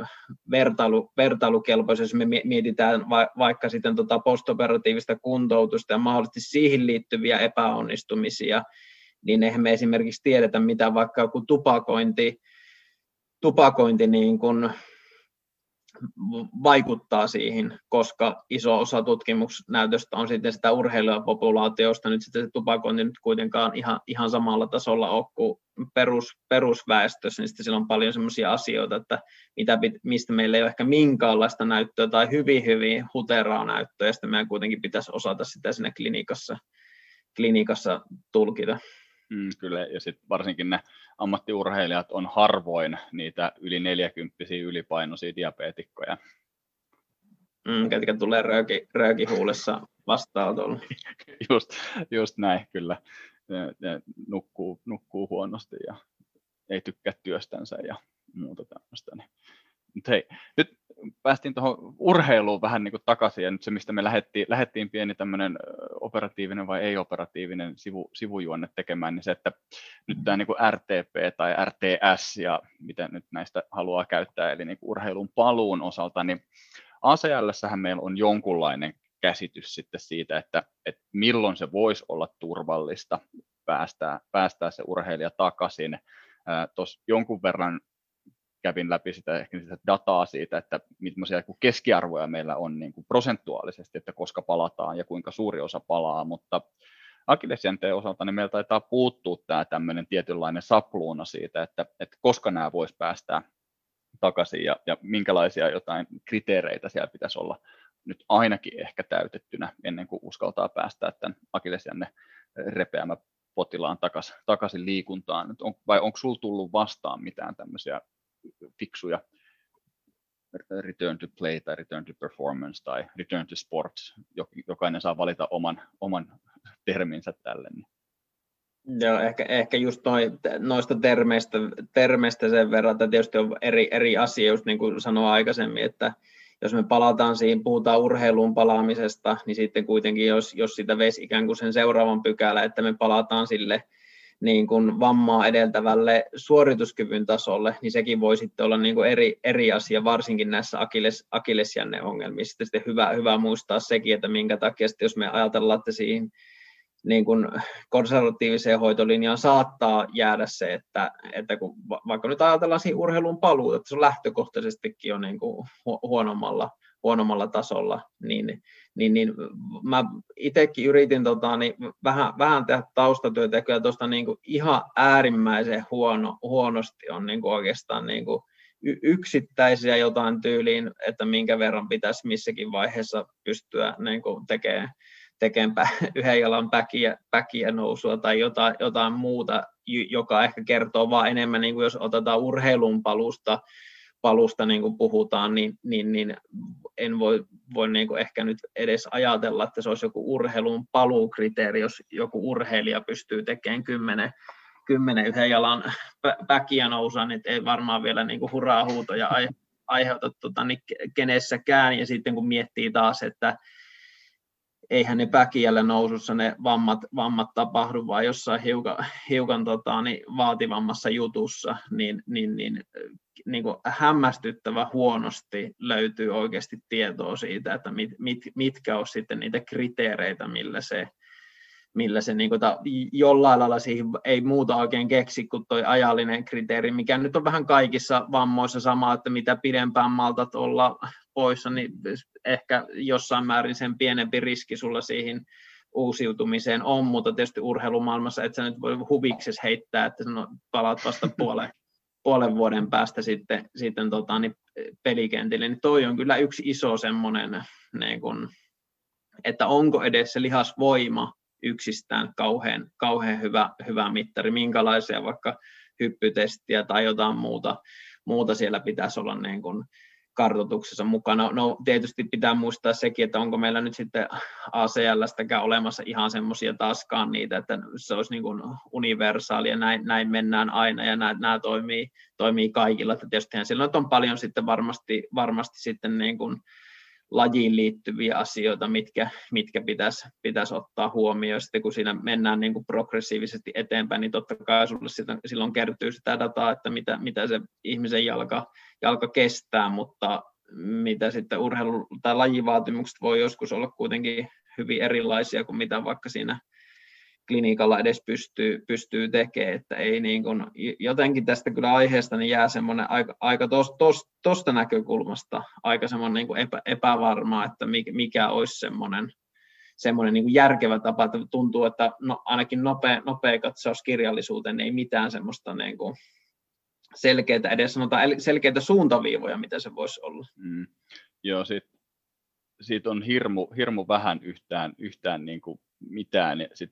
vertailu, vertailukelpoisesti, jos me mietitään va, vaikka sitten tota postoperatiivista kuntoutusta ja mahdollisesti siihen liittyviä epäonnistumisia, niin eihän me esimerkiksi tiedetä, mitä vaikka joku tupakointi, tupakointi niin kuin vaikuttaa siihen, koska iso osa tutkimusnäytöstä on sitten sitä urheilijapopulaatiosta, nyt sitten se tupakointi nyt kuitenkaan ihan, ihan samalla tasolla ole kuin perus, perusväestössä, niin sitten siellä on paljon sellaisia asioita, että mitä, mistä meillä ei ole ehkä minkäänlaista näyttöä tai hyvin, hyvin huteraa näyttöä, ja sitten meidän kuitenkin pitäisi osata sitä siinä klinikassa, klinikassa tulkita. Mm, kyllä, ja sitten varsinkin ne ammattiurheilijat on harvoin niitä yli 40 ylipainoisia diabeetikkoja. Mm, ketkä tulee rööki, röökihuulessa vastaanotolla. just, just näin, kyllä. Ne, ne nukkuu, nukkuu huonosti ja ei tykkää työstänsä ja muuta tämmöistä. Niin. Hei, nyt päästiin tuohon urheiluun vähän niin kuin takaisin, ja nyt se, mistä me lähdettiin, lähdettiin pieni tämmöinen operatiivinen vai ei-operatiivinen sivu, sivujuonne tekemään, niin se, että nyt tämä niin kuin RTP tai RTS, ja miten nyt näistä haluaa käyttää, eli niin kuin urheilun paluun osalta, niin ACL meillä on jonkunlainen käsitys sitten siitä, että, että milloin se voisi olla turvallista päästää, päästää se urheilija takaisin. Tuossa jonkun verran kävin läpi sitä, ehkä sitä dataa siitä, että millaisia keskiarvoja meillä on niin kuin prosentuaalisesti, että koska palataan ja kuinka suuri osa palaa, mutta akillesjänteen osalta niin meillä taitaa puuttua tämä tämmöinen tietynlainen sapluuna siitä, että, että koska nämä voisi päästää takaisin ja, ja minkälaisia jotain kriteereitä siellä pitäisi olla nyt ainakin ehkä täytettynä ennen kuin uskaltaa päästää tämän akillesjänne repeämä potilaan takaisin, takaisin liikuntaan. On, vai onko sinulla tullut vastaan mitään tämmöisiä fiksuja return to play tai return to performance tai return to sports. Jokainen saa valita oman, oman terminsä tälle. Niin. Joo, ehkä, ehkä just noi, noista termeistä, termeistä sen verran, että tietysti on eri, eri asia, just niin kuin sanoin aikaisemmin, että jos me palataan siihen, puhutaan urheiluun palaamisesta, niin sitten kuitenkin, jos, jos sitä veisi ikään kuin sen seuraavan pykälä, että me palataan sille niin kuin vammaa edeltävälle suorituskyvyn tasolle, niin sekin voi sitten olla niin kuin eri, eri asia, varsinkin näissä akilles, akillesjänneongelmissa. Sitten hyvä, hyvä muistaa sekin, että minkä takia sitten, jos me ajatellaan, että siihen niin kuin konservatiiviseen hoitolinjaan saattaa jäädä se, että, että kun vaikka nyt ajatellaan siihen urheilun paluuta, että se on lähtökohtaisestikin on niin kuin huonommalla, huonommalla tasolla, niin, niin, niin mä itsekin yritin tota, niin vähän, vähän tehdä taustatyötä, ja kyllä tuosta niin ihan äärimmäisen huono, huonosti on niin kuin oikeastaan niin kuin yksittäisiä jotain tyyliin, että minkä verran pitäisi missäkin vaiheessa pystyä niin kuin tekemään, tekemään yhden jalan päkiä, päkiä nousua tai jotain, jotain muuta, joka ehkä kertoo vaan enemmän, niin kuin jos otetaan urheilun palusta, palusta niin kuin puhutaan, niin, niin, niin en voi, voi niin kuin ehkä nyt edes ajatella, että se olisi joku urheilun paluukriteeri, jos joku urheilija pystyy tekemään kymmenen, kymmenen yhden jalan päkiä nousua, niin ei varmaan vielä niin kuin huraa huutoja aiheuta tota, niin kenessäkään. Ja sitten kun miettii taas, että eihän ne päkiällä nousussa ne vammat, vammat tapahdu, vaan jossain hiukan, hiukan tota, niin vaativammassa jutussa, niin, niin, niin, niin kuin hämmästyttävä huonosti löytyy oikeasti tietoa siitä, että mit, mit, mitkä on sitten niitä kriteereitä, millä se, millä se niin kuin, ta, jollain lailla siihen ei muuta oikein keksi kuin tuo ajallinen kriteeri, mikä nyt on vähän kaikissa vammoissa sama, että mitä pidempään maltat olla poissa, niin ehkä jossain määrin sen pienempi riski sulla siihen uusiutumiseen on, mutta tietysti urheilumaailmassa et sä nyt voi huvikses heittää, että no, palaat vasta puolen, puolen vuoden päästä sitten, sitten tota, niin pelikentille, niin toi on kyllä yksi iso semmoinen, niin kun, että onko edes se lihasvoima yksistään kauhean, kauhean hyvä, hyvä mittari, minkälaisia vaikka hyppytestiä tai jotain muuta, muuta siellä pitäisi olla niin kuin kartoituksessa mukana. No tietysti pitää muistaa sekin, että onko meillä nyt sitten ACLstäkään olemassa ihan semmoisia taaskaan niitä, että se olisi niin kuin universaali ja näin, näin mennään aina ja nämä, nämä toimii, toimii kaikilla. Että tietysti silloin on paljon sitten varmasti, varmasti sitten niin kuin lajiin liittyviä asioita, mitkä, mitkä pitäisi, pitäisi ottaa huomioon. Sitten kun siinä mennään niin kuin progressiivisesti eteenpäin, niin totta kai sulle silloin kertyy sitä dataa, että mitä, mitä se ihmisen jalka, jalka kestää, mutta mitä sitten urheilu- tai lajivaatimukset voi joskus olla kuitenkin hyvin erilaisia kuin mitä vaikka siinä klinikalla edes pystyy, pystyy tekemään, että ei niin kuin, jotenkin tästä kyllä aiheesta niin jää semmoinen aika, aika tuosta tos, tos, näkökulmasta aika semmoinen niin kuin epä, epävarmaa, että mikä, mikä olisi semmoinen, semmoinen niin kuin järkevä tapa, että tuntuu, että no, ainakin nopea, nopea katsaus kirjallisuuteen niin ei mitään semmoista niin kuin selkeitä, edes sanotaan selkeitä suuntaviivoja, mitä se voisi olla. Mm. Joo, sit, siitä on hirmu, hirmu vähän yhtään, yhtään niin kuin mitään. Ja sit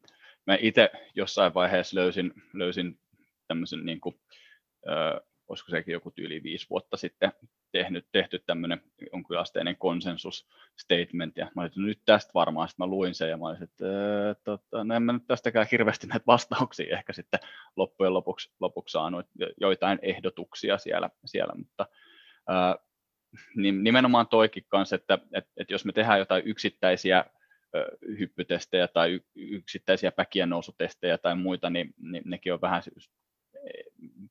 mä itse jossain vaiheessa löysin, löysin tämmöisen, niin kuin, ö, olisiko sekin joku tyyli viisi vuotta sitten tehnyt, tehty tämmöinen jonkinasteinen konsensus statement, ja mä olin, että no nyt tästä varmaan, sitten mä luin sen, ja mä olin, että tota, no en mä nyt tästäkään hirveästi näitä vastauksia ehkä sitten loppujen lopuksi, lopuksi saanut, joitain ehdotuksia siellä, siellä mutta ää, nimenomaan toikin kanssa, että, että, että jos me tehdään jotain yksittäisiä hyppytestejä tai yksittäisiä päkien nousutestejä tai muita, niin, niin nekin on vähän,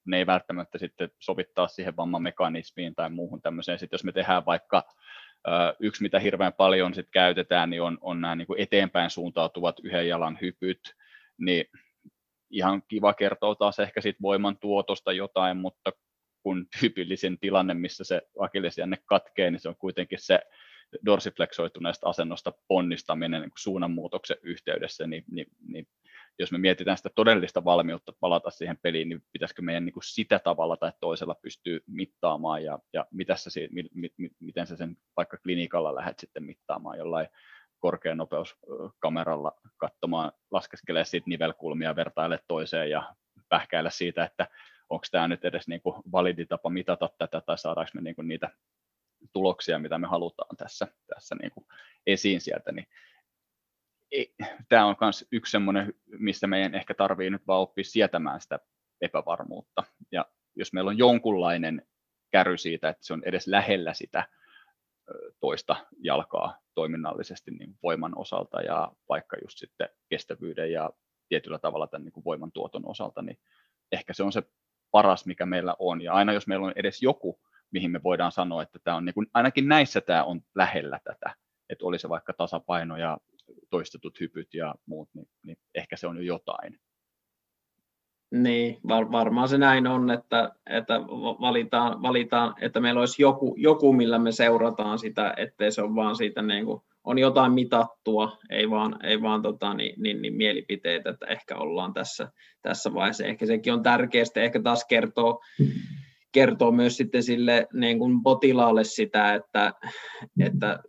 ne ei välttämättä sitten sovittaa siihen vammamekanismiin tai muuhun tämmöiseen. Sitten jos me tehdään vaikka yksi, mitä hirveän paljon sit käytetään, niin on, on nämä niin kuin eteenpäin suuntautuvat yhden jalan hypyt, niin ihan kiva kertoa taas ehkä siitä voiman tuotosta jotain, mutta kun tyypillisin tilanne, missä se akillesjänne katkee, niin se on kuitenkin se dorsifleksoituneesta asennosta ponnistaminen niin suunnanmuutoksen yhteydessä, niin, niin, niin jos me mietitään sitä todellista valmiutta palata siihen peliin, niin pitäisikö meidän niin kuin sitä tavalla tai toisella pystyä mittaamaan ja, ja mitä sä, mi, mi, mi, miten sä sen vaikka klinikalla lähdet sitten mittaamaan jollain korkeanopeuskameralla katsomaan, laskeskelee siitä nivelkulmia, vertaile toiseen ja pähkäillä siitä, että onko tämä nyt edes niin validi tapa mitata tätä tai saadaanko me niin kuin niitä tuloksia, mitä me halutaan tässä, tässä niin kuin esiin sieltä, niin tämä on myös yksi semmoinen, missä meidän ehkä tarvii nyt vaan oppia sietämään sitä epävarmuutta. Ja jos meillä on jonkunlainen käry siitä, että se on edes lähellä sitä toista jalkaa toiminnallisesti niin voiman osalta ja vaikka just sitten kestävyyden ja tietyllä tavalla tämän niin kuin voiman tuoton osalta, niin ehkä se on se paras, mikä meillä on. Ja aina jos meillä on edes joku, mihin me voidaan sanoa, että tämä on niin kuin, ainakin näissä tämä on lähellä tätä, että oli se vaikka tasapaino ja toistetut hypyt ja muut, niin, niin ehkä se on jo jotain. Niin, var, varmaan se näin on, että, että valitaan, valitaan, että meillä olisi joku, joku, millä me seurataan sitä, ettei se ole vaan siitä niin kuin, on jotain mitattua, ei vaan, ei vaan tota, niin, niin, niin, mielipiteitä, että ehkä ollaan tässä, tässä vaiheessa. Ehkä sekin on tärkeää, ehkä taas kertoo, kertoo myös sitten sille niin kuin potilaalle sitä, että, että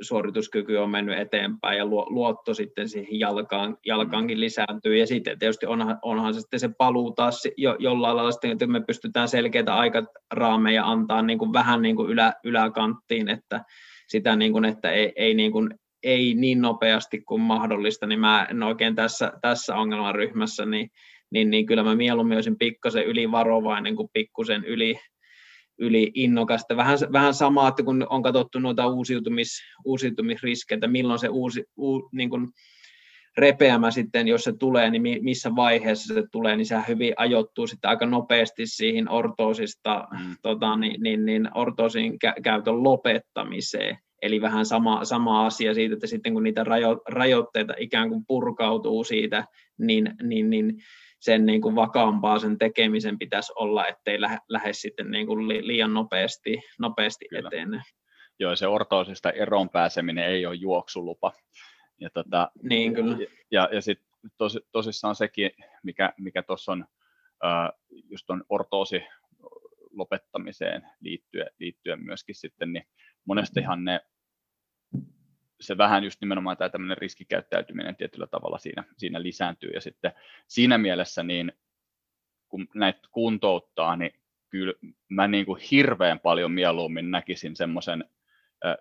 suorituskyky on mennyt eteenpäin ja luotto sitten siihen jalkaan, jalkaankin lisääntyy. Ja sitten tietysti onhan, onhan se sitten se paluu taas jo, jollain lailla sitten, että me pystytään selkeitä aikaraameja antaa niin kuin vähän niin kuin ylä, yläkanttiin, että sitä niin kuin, että ei, ei, niin kuin, ei niin nopeasti kuin mahdollista, niin mä en oikein tässä, tässä ongelmaryhmässä, niin, niin, niin kyllä mä mieluummin olisin pikkasen ylivarovainen kuin pikkusen yli, yli innokasta. Vähän, vähän samaa, että kun on katsottu noita uusiutumis, uusiutumisriskejä, milloin se uusi, uu, niin kuin repeämä sitten, jos se tulee, niin missä vaiheessa se tulee, niin se hyvin ajoittuu sitten aika nopeasti siihen ortoosista, mm. tota, niin, niin, niin ortoosin kä- käytön lopettamiseen. Eli vähän sama, sama asia siitä, että sitten kun niitä rajo, rajoitteita ikään kuin purkautuu siitä, niin, niin, niin sen niin kuin vakaampaa sen tekemisen pitäisi olla, ettei lähde, lähde sitten niin kuin liian nopeasti, nopeasti eteen. Joo, se ortoosista eroon pääseminen ei ole juoksulupa. Ja, tota, niin, kyllä. ja, ja sitten tos, tosissaan sekin, mikä, mikä tuossa on äh, just on ortoosi lopettamiseen liittyen, liittyen myöskin sitten, niin monestihan ne se vähän just nimenomaan tämä tämmöinen riskikäyttäytyminen tietyllä tavalla siinä, siinä lisääntyy. Ja sitten siinä mielessä niin kun näitä kuntouttaa, niin kyllä mä niin kuin hirveän paljon mieluummin näkisin semmoisen,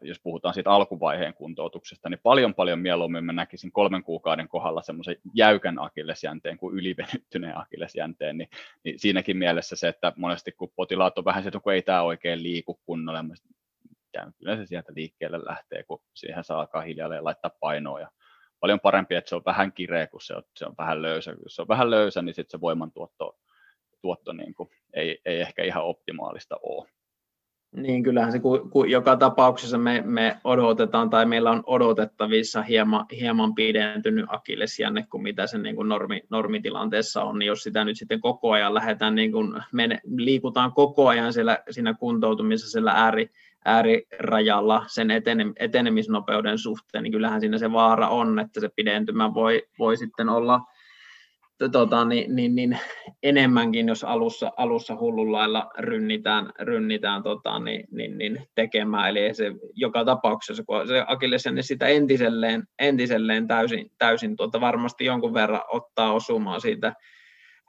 jos puhutaan siitä alkuvaiheen kuntoutuksesta, niin paljon paljon mieluummin mä näkisin kolmen kuukauden kohdalla semmoisen jäykän akillesjänteen kuin ylivenyttyneen akillesjänteen, niin, niin siinäkin mielessä se, että monesti kun potilaat on vähän se, että ei tämä oikein liiku kunnolla, mitään. Kyllä se sieltä liikkeelle lähtee, kun siihen saa alkaa hiljalleen laittaa painoa. Ja paljon parempi, että se on vähän kireä, kun se on, se on vähän löysä. Jos se on vähän löysä, niin sitten se voimantuotto tuotto niin kuin ei, ei ehkä ihan optimaalista ole. Niin, kyllähän se ku, ku, joka tapauksessa me, me odotetaan tai meillä on odotettavissa hieman, hieman pidentynyt akillesjänne kuin mitä se niin kuin normi, normitilanteessa on, niin jos sitä nyt sitten koko ajan lähdetään, niin kuin me liikutaan koko ajan siellä, siinä kuntoutumisessa siellä ääri, äärirajalla sen etene, etenemisnopeuden suhteen, niin kyllähän siinä se vaara on, että se pidentymä voi, voi sitten olla – tota, niin, niin, niin, enemmänkin, jos alussa, alussa hullun lailla rynnitään, rynnitään tota, niin, niin, niin, tekemään. Eli se joka tapauksessa, kun se Akillesen niin sitä entiselleen, entiselleen täysin, täysin tuota, varmasti jonkun verran ottaa osumaan siitä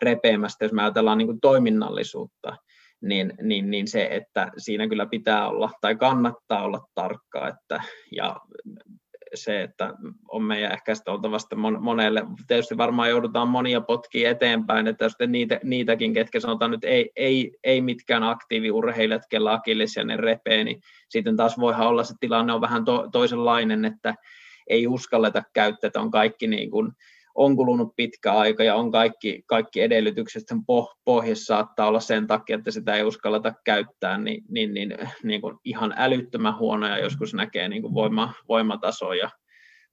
repeämästä, jos me ajatellaan niin kuin toiminnallisuutta, niin, niin, niin se, että siinä kyllä pitää olla tai kannattaa olla tarkka, että, ja se, että on meidän ehkä sitä oltavasta monelle, tietysti varmaan joudutaan monia potkia eteenpäin, että sitten niitä, niitäkin, ketkä sanotaan nyt ei, ei, ei mitkään aktiiviurheilijat, kellä akilles ja ne repee, niin sitten taas voihan olla se tilanne on vähän to, toisenlainen, että ei uskalleta käyttää, että on kaikki niin kuin, on kulunut pitkä aika ja on kaikki, kaikki edellytykset sen pohjassa saattaa olla sen takia, että sitä ei uskalleta käyttää, niin, niin, niin, niin kuin ihan älyttömän huonoja joskus näkee niin kuin voima, voimatasoja,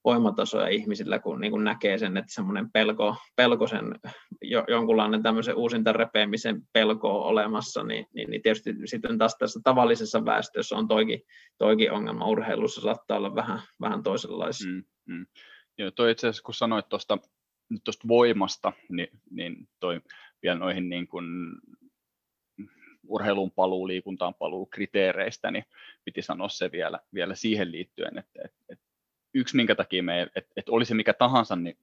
voimatasoja ihmisillä, kun niin kuin näkee sen, että semmoinen pelko, pelko sen, jo, jonkunlainen tämmöisen uusinta repeämisen pelko on olemassa, niin, niin, niin tietysti sitten taas tässä tavallisessa väestössä on toikin, toikin ongelma urheilussa saattaa olla vähän, vähän toisenlaisia. Mm, mm. Joo, toi itse asiassa kun sanoit tuosta tuosta voimasta, niin, niin toi vielä noihin niin kuin urheilun paluu, liikuntaan paluu kriteereistä, niin piti sanoa se vielä, vielä siihen liittyen, että, että, että yksi minkä takia me, että, että olisi mikä tahansa niin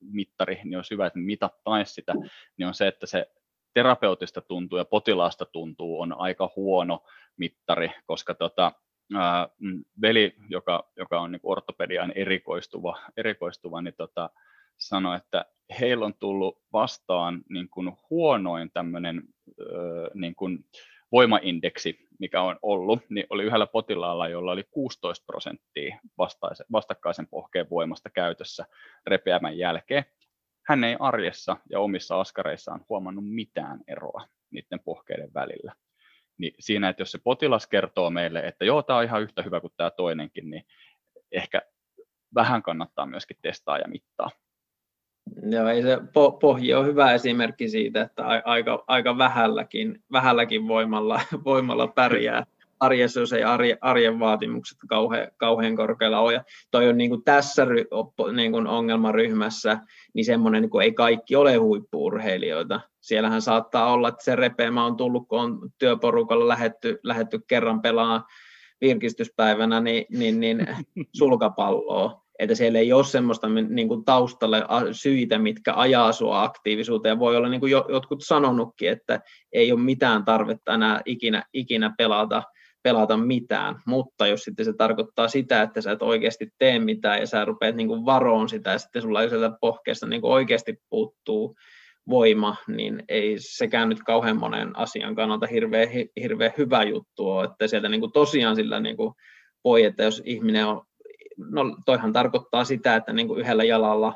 mittari, niin olisi hyvä, että mitattaisiin sitä, niin on se, että se terapeutista tuntuu ja potilaasta tuntuu on aika huono mittari, koska tota, ää, veli, joka, joka on niin ortopediaan erikoistuva, erikoistuva niin tota, sanoi, että heillä on tullut vastaan niin kuin huonoin tämmöinen niin kuin voimaindeksi, mikä on ollut, niin oli yhdellä potilaalla, jolla oli 16 prosenttia vastakkaisen pohkeen voimasta käytössä repeämän jälkeen. Hän ei arjessa ja omissa askareissaan huomannut mitään eroa niiden pohkeiden välillä. Niin siinä, että jos se potilas kertoo meille, että joo, tämä on ihan yhtä hyvä kuin tämä toinenkin, niin ehkä vähän kannattaa myöskin testaa ja mittaa. Joo, ei se po- pohji on hyvä esimerkki siitä, että aika, aika vähälläkin, vähälläkin voimalla, voimalla pärjää arjessa, jos ei arjen, arjen vaatimukset kauhean, kauhean korkealla ole. Ja toi on niin kuin tässä ry, niin kuin ongelmaryhmässä, niin semmoinen, niin kuin ei kaikki ole huippuurheilijoita. Siellähän saattaa olla, että se repeämä on tullut, kun on työporukalla lähetty, lähetty kerran pelaa virkistyspäivänä, niin, niin, niin sulkapalloa että siellä ei ole semmoista niin kuin taustalle syitä, mitkä ajaa sua aktiivisuuteen. Voi olla niin kuin jotkut sanonutkin, että ei ole mitään tarvetta enää ikinä, ikinä pelata, pelata mitään, mutta jos sitten se tarkoittaa sitä, että sä et oikeasti tee mitään ja sä rupeat niin kuin varoon sitä ja sitten sulla sieltä pohkeesta niin kuin oikeasti puuttuu voima, niin ei sekään nyt kauhean monen asian kannalta hirveän, hirveän hyvä juttu ole, että sieltä niin kuin tosiaan sillä niin kuin voi, että jos ihminen on no toihan tarkoittaa sitä, että niin kuin yhdellä jalalla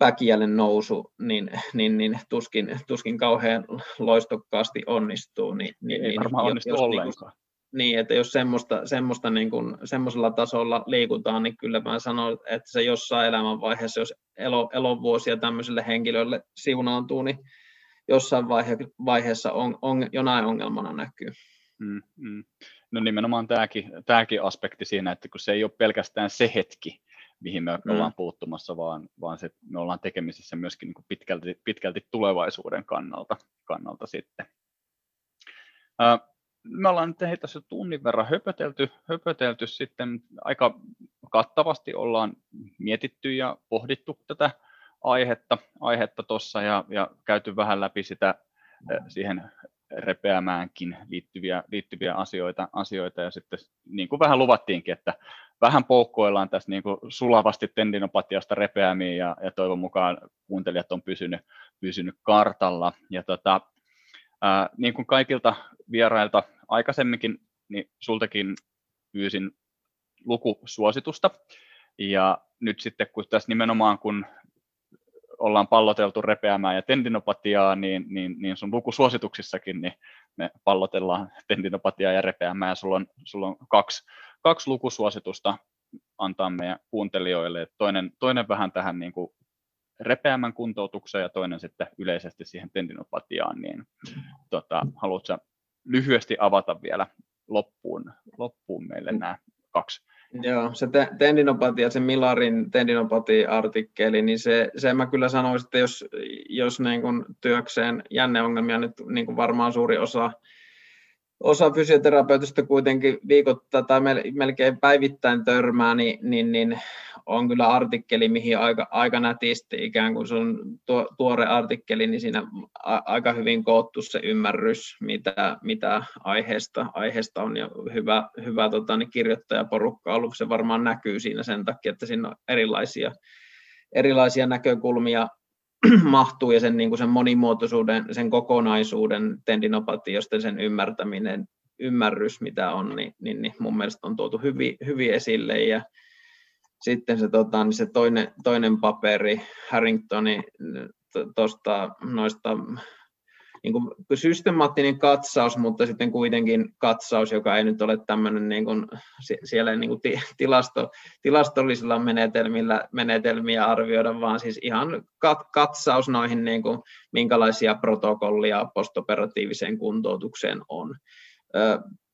väkiälen nousu, niin, niin, niin tuskin, tuskin kauhean loistokkaasti onnistuu. Niin, niin, ei niin, varmaan onnistu jos, niinku ollenkaan. Niin, niin, että jos semmoista, semmoista niin kuin, semmoisella tasolla liikutaan, niin kyllä mä sanon, että se jossain elämänvaiheessa, jos elo, elovuosia tämmöiselle henkilölle siunaantuu, niin jossain vaihe, vaiheessa on, on, jonain ongelmana näkyy. Mm, mm. No nimenomaan tämäkin, tämäkin aspekti siinä, että kun se ei ole pelkästään se hetki, mihin me mm. ollaan puuttumassa, vaan, vaan se, me ollaan tekemisissä myöskin niin kuin pitkälti, pitkälti tulevaisuuden kannalta, kannalta sitten. Ää, me ollaan nyt se tunnin verran höpötelty, höpötelty sitten aika kattavasti ollaan mietitty ja pohdittu tätä aihetta aihetta tuossa ja, ja käyty vähän läpi sitä siihen repeämäänkin liittyviä, liittyviä asioita, asioita ja sitten niin kuin vähän luvattiinkin, että vähän poukkoillaan tässä niin kuin sulavasti tendinopatiasta repeämiin ja, ja toivon mukaan kuuntelijat on pysynyt, pysynyt kartalla. Ja tota, ää, niin kuin kaikilta vierailta aikaisemminkin, niin sultakin pyysin lukusuositusta. Ja nyt sitten kun tässä nimenomaan kun ollaan palloteltu repeämään ja tendinopatiaa, niin, niin, niin sun lukusuosituksissakin niin me pallotellaan tendinopatiaa ja repeämää, ja sulla on, sulla on kaksi, kaksi lukusuositusta antaa meidän kuuntelijoille. Toinen, toinen vähän tähän niin kuin repeämän kuntoutukseen ja toinen sitten yleisesti siihen tendinopatiaan, niin tota, haluatko lyhyesti avata vielä loppuun, loppuun meille nämä kaksi Joo, se tendinopatia, se Milarin tendinopatia-artikkeli, niin se, se mä kyllä sanoisin, että jos, jos niin kuin työkseen jänneongelmia nyt niin kuin varmaan suuri osa osa fysioterapeutista kuitenkin viikoittain tai melkein päivittäin törmää, niin, niin, niin on kyllä artikkeli, mihin aika, aika nätisti ikään kuin se on tuo, tuore artikkeli, niin siinä aika hyvin koottu se ymmärrys, mitä, mitä aiheesta, aiheesta on ja hyvä, hyvä tota, niin kirjoittajaporukka ollut. Se varmaan näkyy siinä sen takia, että siinä on erilaisia, erilaisia näkökulmia mahtuu ja sen, niin kuin sen monimuotoisuuden, sen kokonaisuuden tendinopatiosten sen ymmärtäminen, ymmärrys, mitä on, niin, niin, niin mun mielestä on tuotu hyvin, hyvin esille. Ja sitten se, tota, niin se toinen, toinen paperi Harringtoni tuosta noista niin kuin systemaattinen katsaus, mutta sitten kuitenkin katsaus, joka ei nyt ole tämmöinen niin kuin, siellä niin kuin tilasto, tilastollisilla menetelmillä menetelmiä arvioida, vaan siis ihan kat, katsaus noihin, niin kuin, minkälaisia protokollia postoperatiiviseen kuntoutukseen on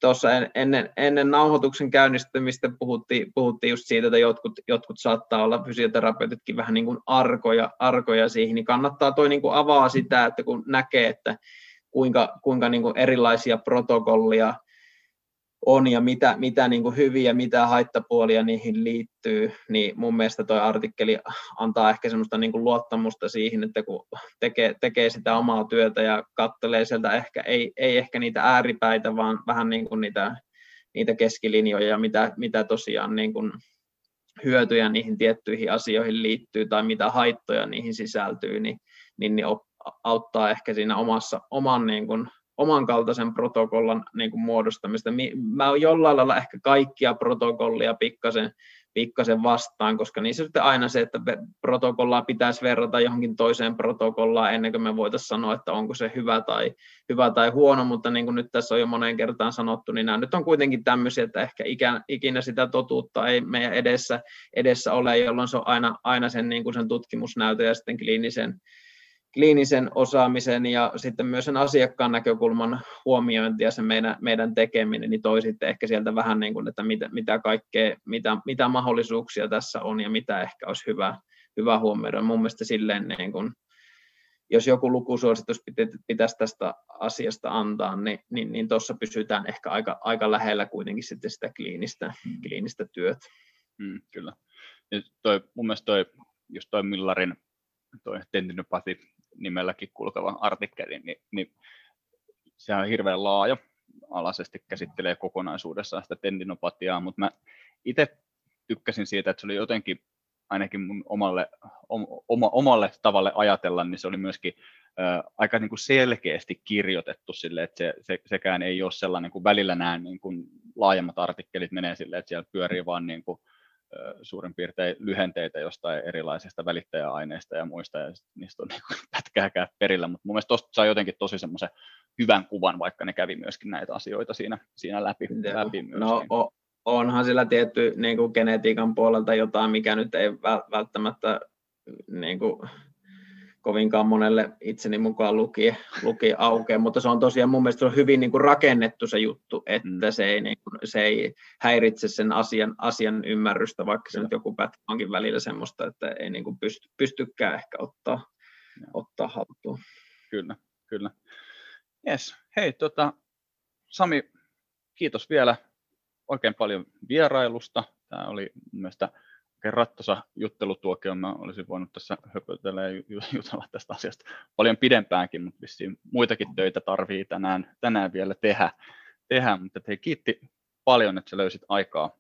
tuossa ennen, ennen nauhoituksen käynnistymistä puhuttiin, puhuttiin just siitä, että jotkut, jotkut saattaa olla fysioterapeutitkin vähän niin kuin arkoja, arkoja siihen, niin kannattaa toi niin kuin avaa sitä, että kun näkee, että kuinka, kuinka niin kuin erilaisia protokollia on ja mitä, mitä niin kuin hyviä, mitä haittapuolia niihin liittyy, niin mun mielestä tuo artikkeli antaa ehkä semmoista niin kuin luottamusta siihen, että kun tekee, tekee sitä omaa työtä ja kattelee sieltä ehkä, ei, ei ehkä niitä ääripäitä, vaan vähän niin kuin niitä, niitä keskilinjoja ja mitä, mitä tosiaan niin kuin hyötyjä niihin tiettyihin asioihin liittyy tai mitä haittoja niihin sisältyy, niin, niin, niin auttaa ehkä siinä omassa, oman niin kuin oman kaltaisen protokollan niin kuin muodostamista. Mä oon jollain lailla ehkä kaikkia protokollia pikkasen, pikkasen vastaan, koska niissä sitten aina se, että protokollaa pitäisi verrata johonkin toiseen protokollaan ennen kuin me voitaisiin sanoa, että onko se hyvä tai, hyvä tai huono, mutta niin kuin nyt tässä on jo moneen kertaan sanottu, niin nämä nyt on kuitenkin tämmöisiä, että ehkä ikinä sitä totuutta ei meidän edessä, edessä ole, jolloin se on aina, aina sen, niin kuin sen tutkimusnäytön ja sitten kliinisen, kliinisen osaamisen ja sitten myös sen asiakkaan näkökulman huomiointi ja se meidän, meidän tekeminen, niin toi sitten ehkä sieltä vähän niin kuin, että mitä, mitä kaikkea, mitä, mitä mahdollisuuksia tässä on ja mitä ehkä olisi hyvä, hyvä huomioida. Mun mielestä silleen niin kuin, jos joku lukusuositus pitäisi tästä asiasta antaa, niin, niin, niin tuossa pysytään ehkä aika, aika lähellä kuitenkin sitten sitä kliinistä, kliinistä työtä. Mm, kyllä. Ja toi, mun mielestä toi, just toi Millarin toi tendinopati nimelläkin kulkeva artikkeli, niin, niin se on hirveän laaja, alaisesti käsittelee kokonaisuudessaan sitä tendinopatiaa, mutta mä itse tykkäsin siitä, että se oli jotenkin ainakin mun omalle, oma, omalle tavalle ajatella, niin se oli myöskin ä, aika niin kuin selkeästi kirjoitettu sille, että se, se, sekään ei ole sellainen, kuin välillä nämä niin kuin laajemmat artikkelit menee silleen, että siellä pyörii vaan niin kuin suurin piirtein lyhenteitä jostain erilaisista välittäjäaineista ja muista, ja niistä on niin pätkääkään perillä, mutta mun mielestä tuosta sai jotenkin tosi semmoisen hyvän kuvan, vaikka ne kävi myöskin näitä asioita siinä, siinä läpi, läpi myöskin. No, o, onhan sillä tietty niin kuin genetiikan puolelta jotain, mikä nyt ei välttämättä niin kuin, kovinkaan monelle itseni mukaan luki, luki aukeaa, mutta se on tosiaan mun mielestä se on hyvin niin kuin rakennettu se juttu, että mm. se, ei, niin kuin, se ei häiritse sen asian, asian ymmärrystä, vaikka se nyt joku pätkä onkin välillä semmoista, että ei niin kuin pysty, pystykään ehkä ottaa, ottaa haltuun. Kyllä, kyllä. Yes. Hei, tota, Sami, kiitos vielä oikein paljon vierailusta. Tämä oli mun mielestä rattosa juttelutuokio, mä olisin voinut tässä höpötellä ja jutella tästä asiasta paljon pidempäänkin, mutta vissiin muitakin töitä tarvii tänään, tänään vielä tehdä, tehdä. mutta hei, kiitti paljon, että sä löysit aikaa,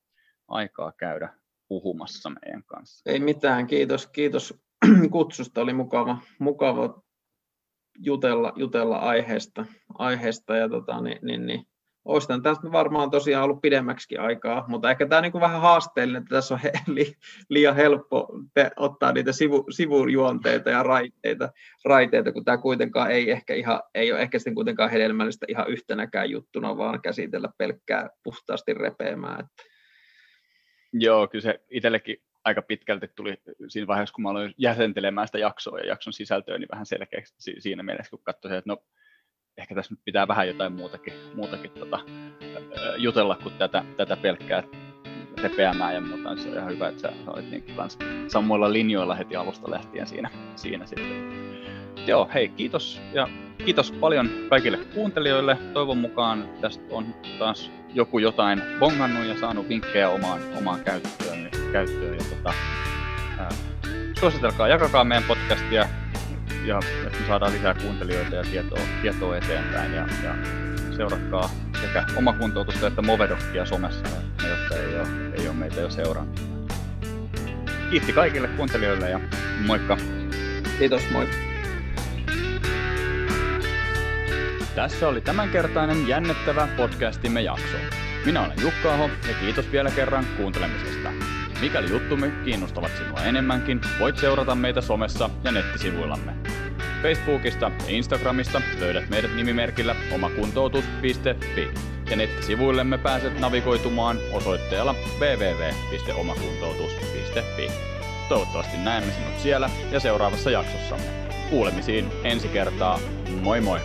aikaa käydä puhumassa meidän kanssa. Ei mitään, kiitos, kiitos kutsusta, oli mukava, mukava jutella, jutella aiheesta, aiheesta ja tota, niin, niin, niin, Oistan tästä varmaan tosiaan ollut pidemmäksi aikaa, mutta ehkä tämä on niin vähän haasteellinen, että tässä on he, li, liian helppo te, ottaa niitä sivu, sivujuonteita ja raiteita, raiteita, kun tämä kuitenkaan ei ehkä ihan, ei ole ehkä sitten kuitenkaan hedelmällistä ihan yhtenäkään juttuna, vaan käsitellä pelkkää puhtaasti repeämään. Joo, kyllä se itsellekin aika pitkälti tuli siinä vaiheessa, kun mä aloin jäsentelemään sitä jaksoa ja jakson sisältöä, niin vähän selkeästi siinä mielessä, kun katsoin, että no ehkä tässä nyt pitää vähän jotain muutakin, muutakin tota, jutella kuin tätä, tätä pelkkää repeämään ja muuta, se on ihan hyvä, että sä olit niin kanssa samoilla linjoilla heti alusta lähtien siinä, siinä sitten. Joo, hei, kiitos ja kiitos paljon kaikille kuuntelijoille. Toivon mukaan tästä on taas joku jotain bongannut ja saanut vinkkejä omaan, omaan käyttöön. Käyttöön ja tota, ää, suositelkaa, jakakaa meidän podcastia ja että me saadaan lisää kuuntelijoita ja tietoa, tietoa eteenpäin. Ja, ja seuratkaa sekä omakuntoutusta että Movedokkia somessa, ne, jotka ei ole, ei ole meitä jo seurannut. Kiitti kaikille kuuntelijoille ja moikka! Kiitos, moi! Tässä oli tämänkertainen jännittävä podcastimme jakso. Minä olen Jukka Aho ja kiitos vielä kerran kuuntelemisesta. Mikäli juttumme kiinnostavat sinua enemmänkin, voit seurata meitä somessa ja nettisivuillamme. Facebookista ja Instagramista löydät meidät nimimerkillä omakuntoutus.fi ja nettisivuillemme pääset navigoitumaan osoitteella www.omakuntoutus.fi. Toivottavasti näemme sinut siellä ja seuraavassa jaksossamme. Kuulemisiin ensi kertaa. Moi moi!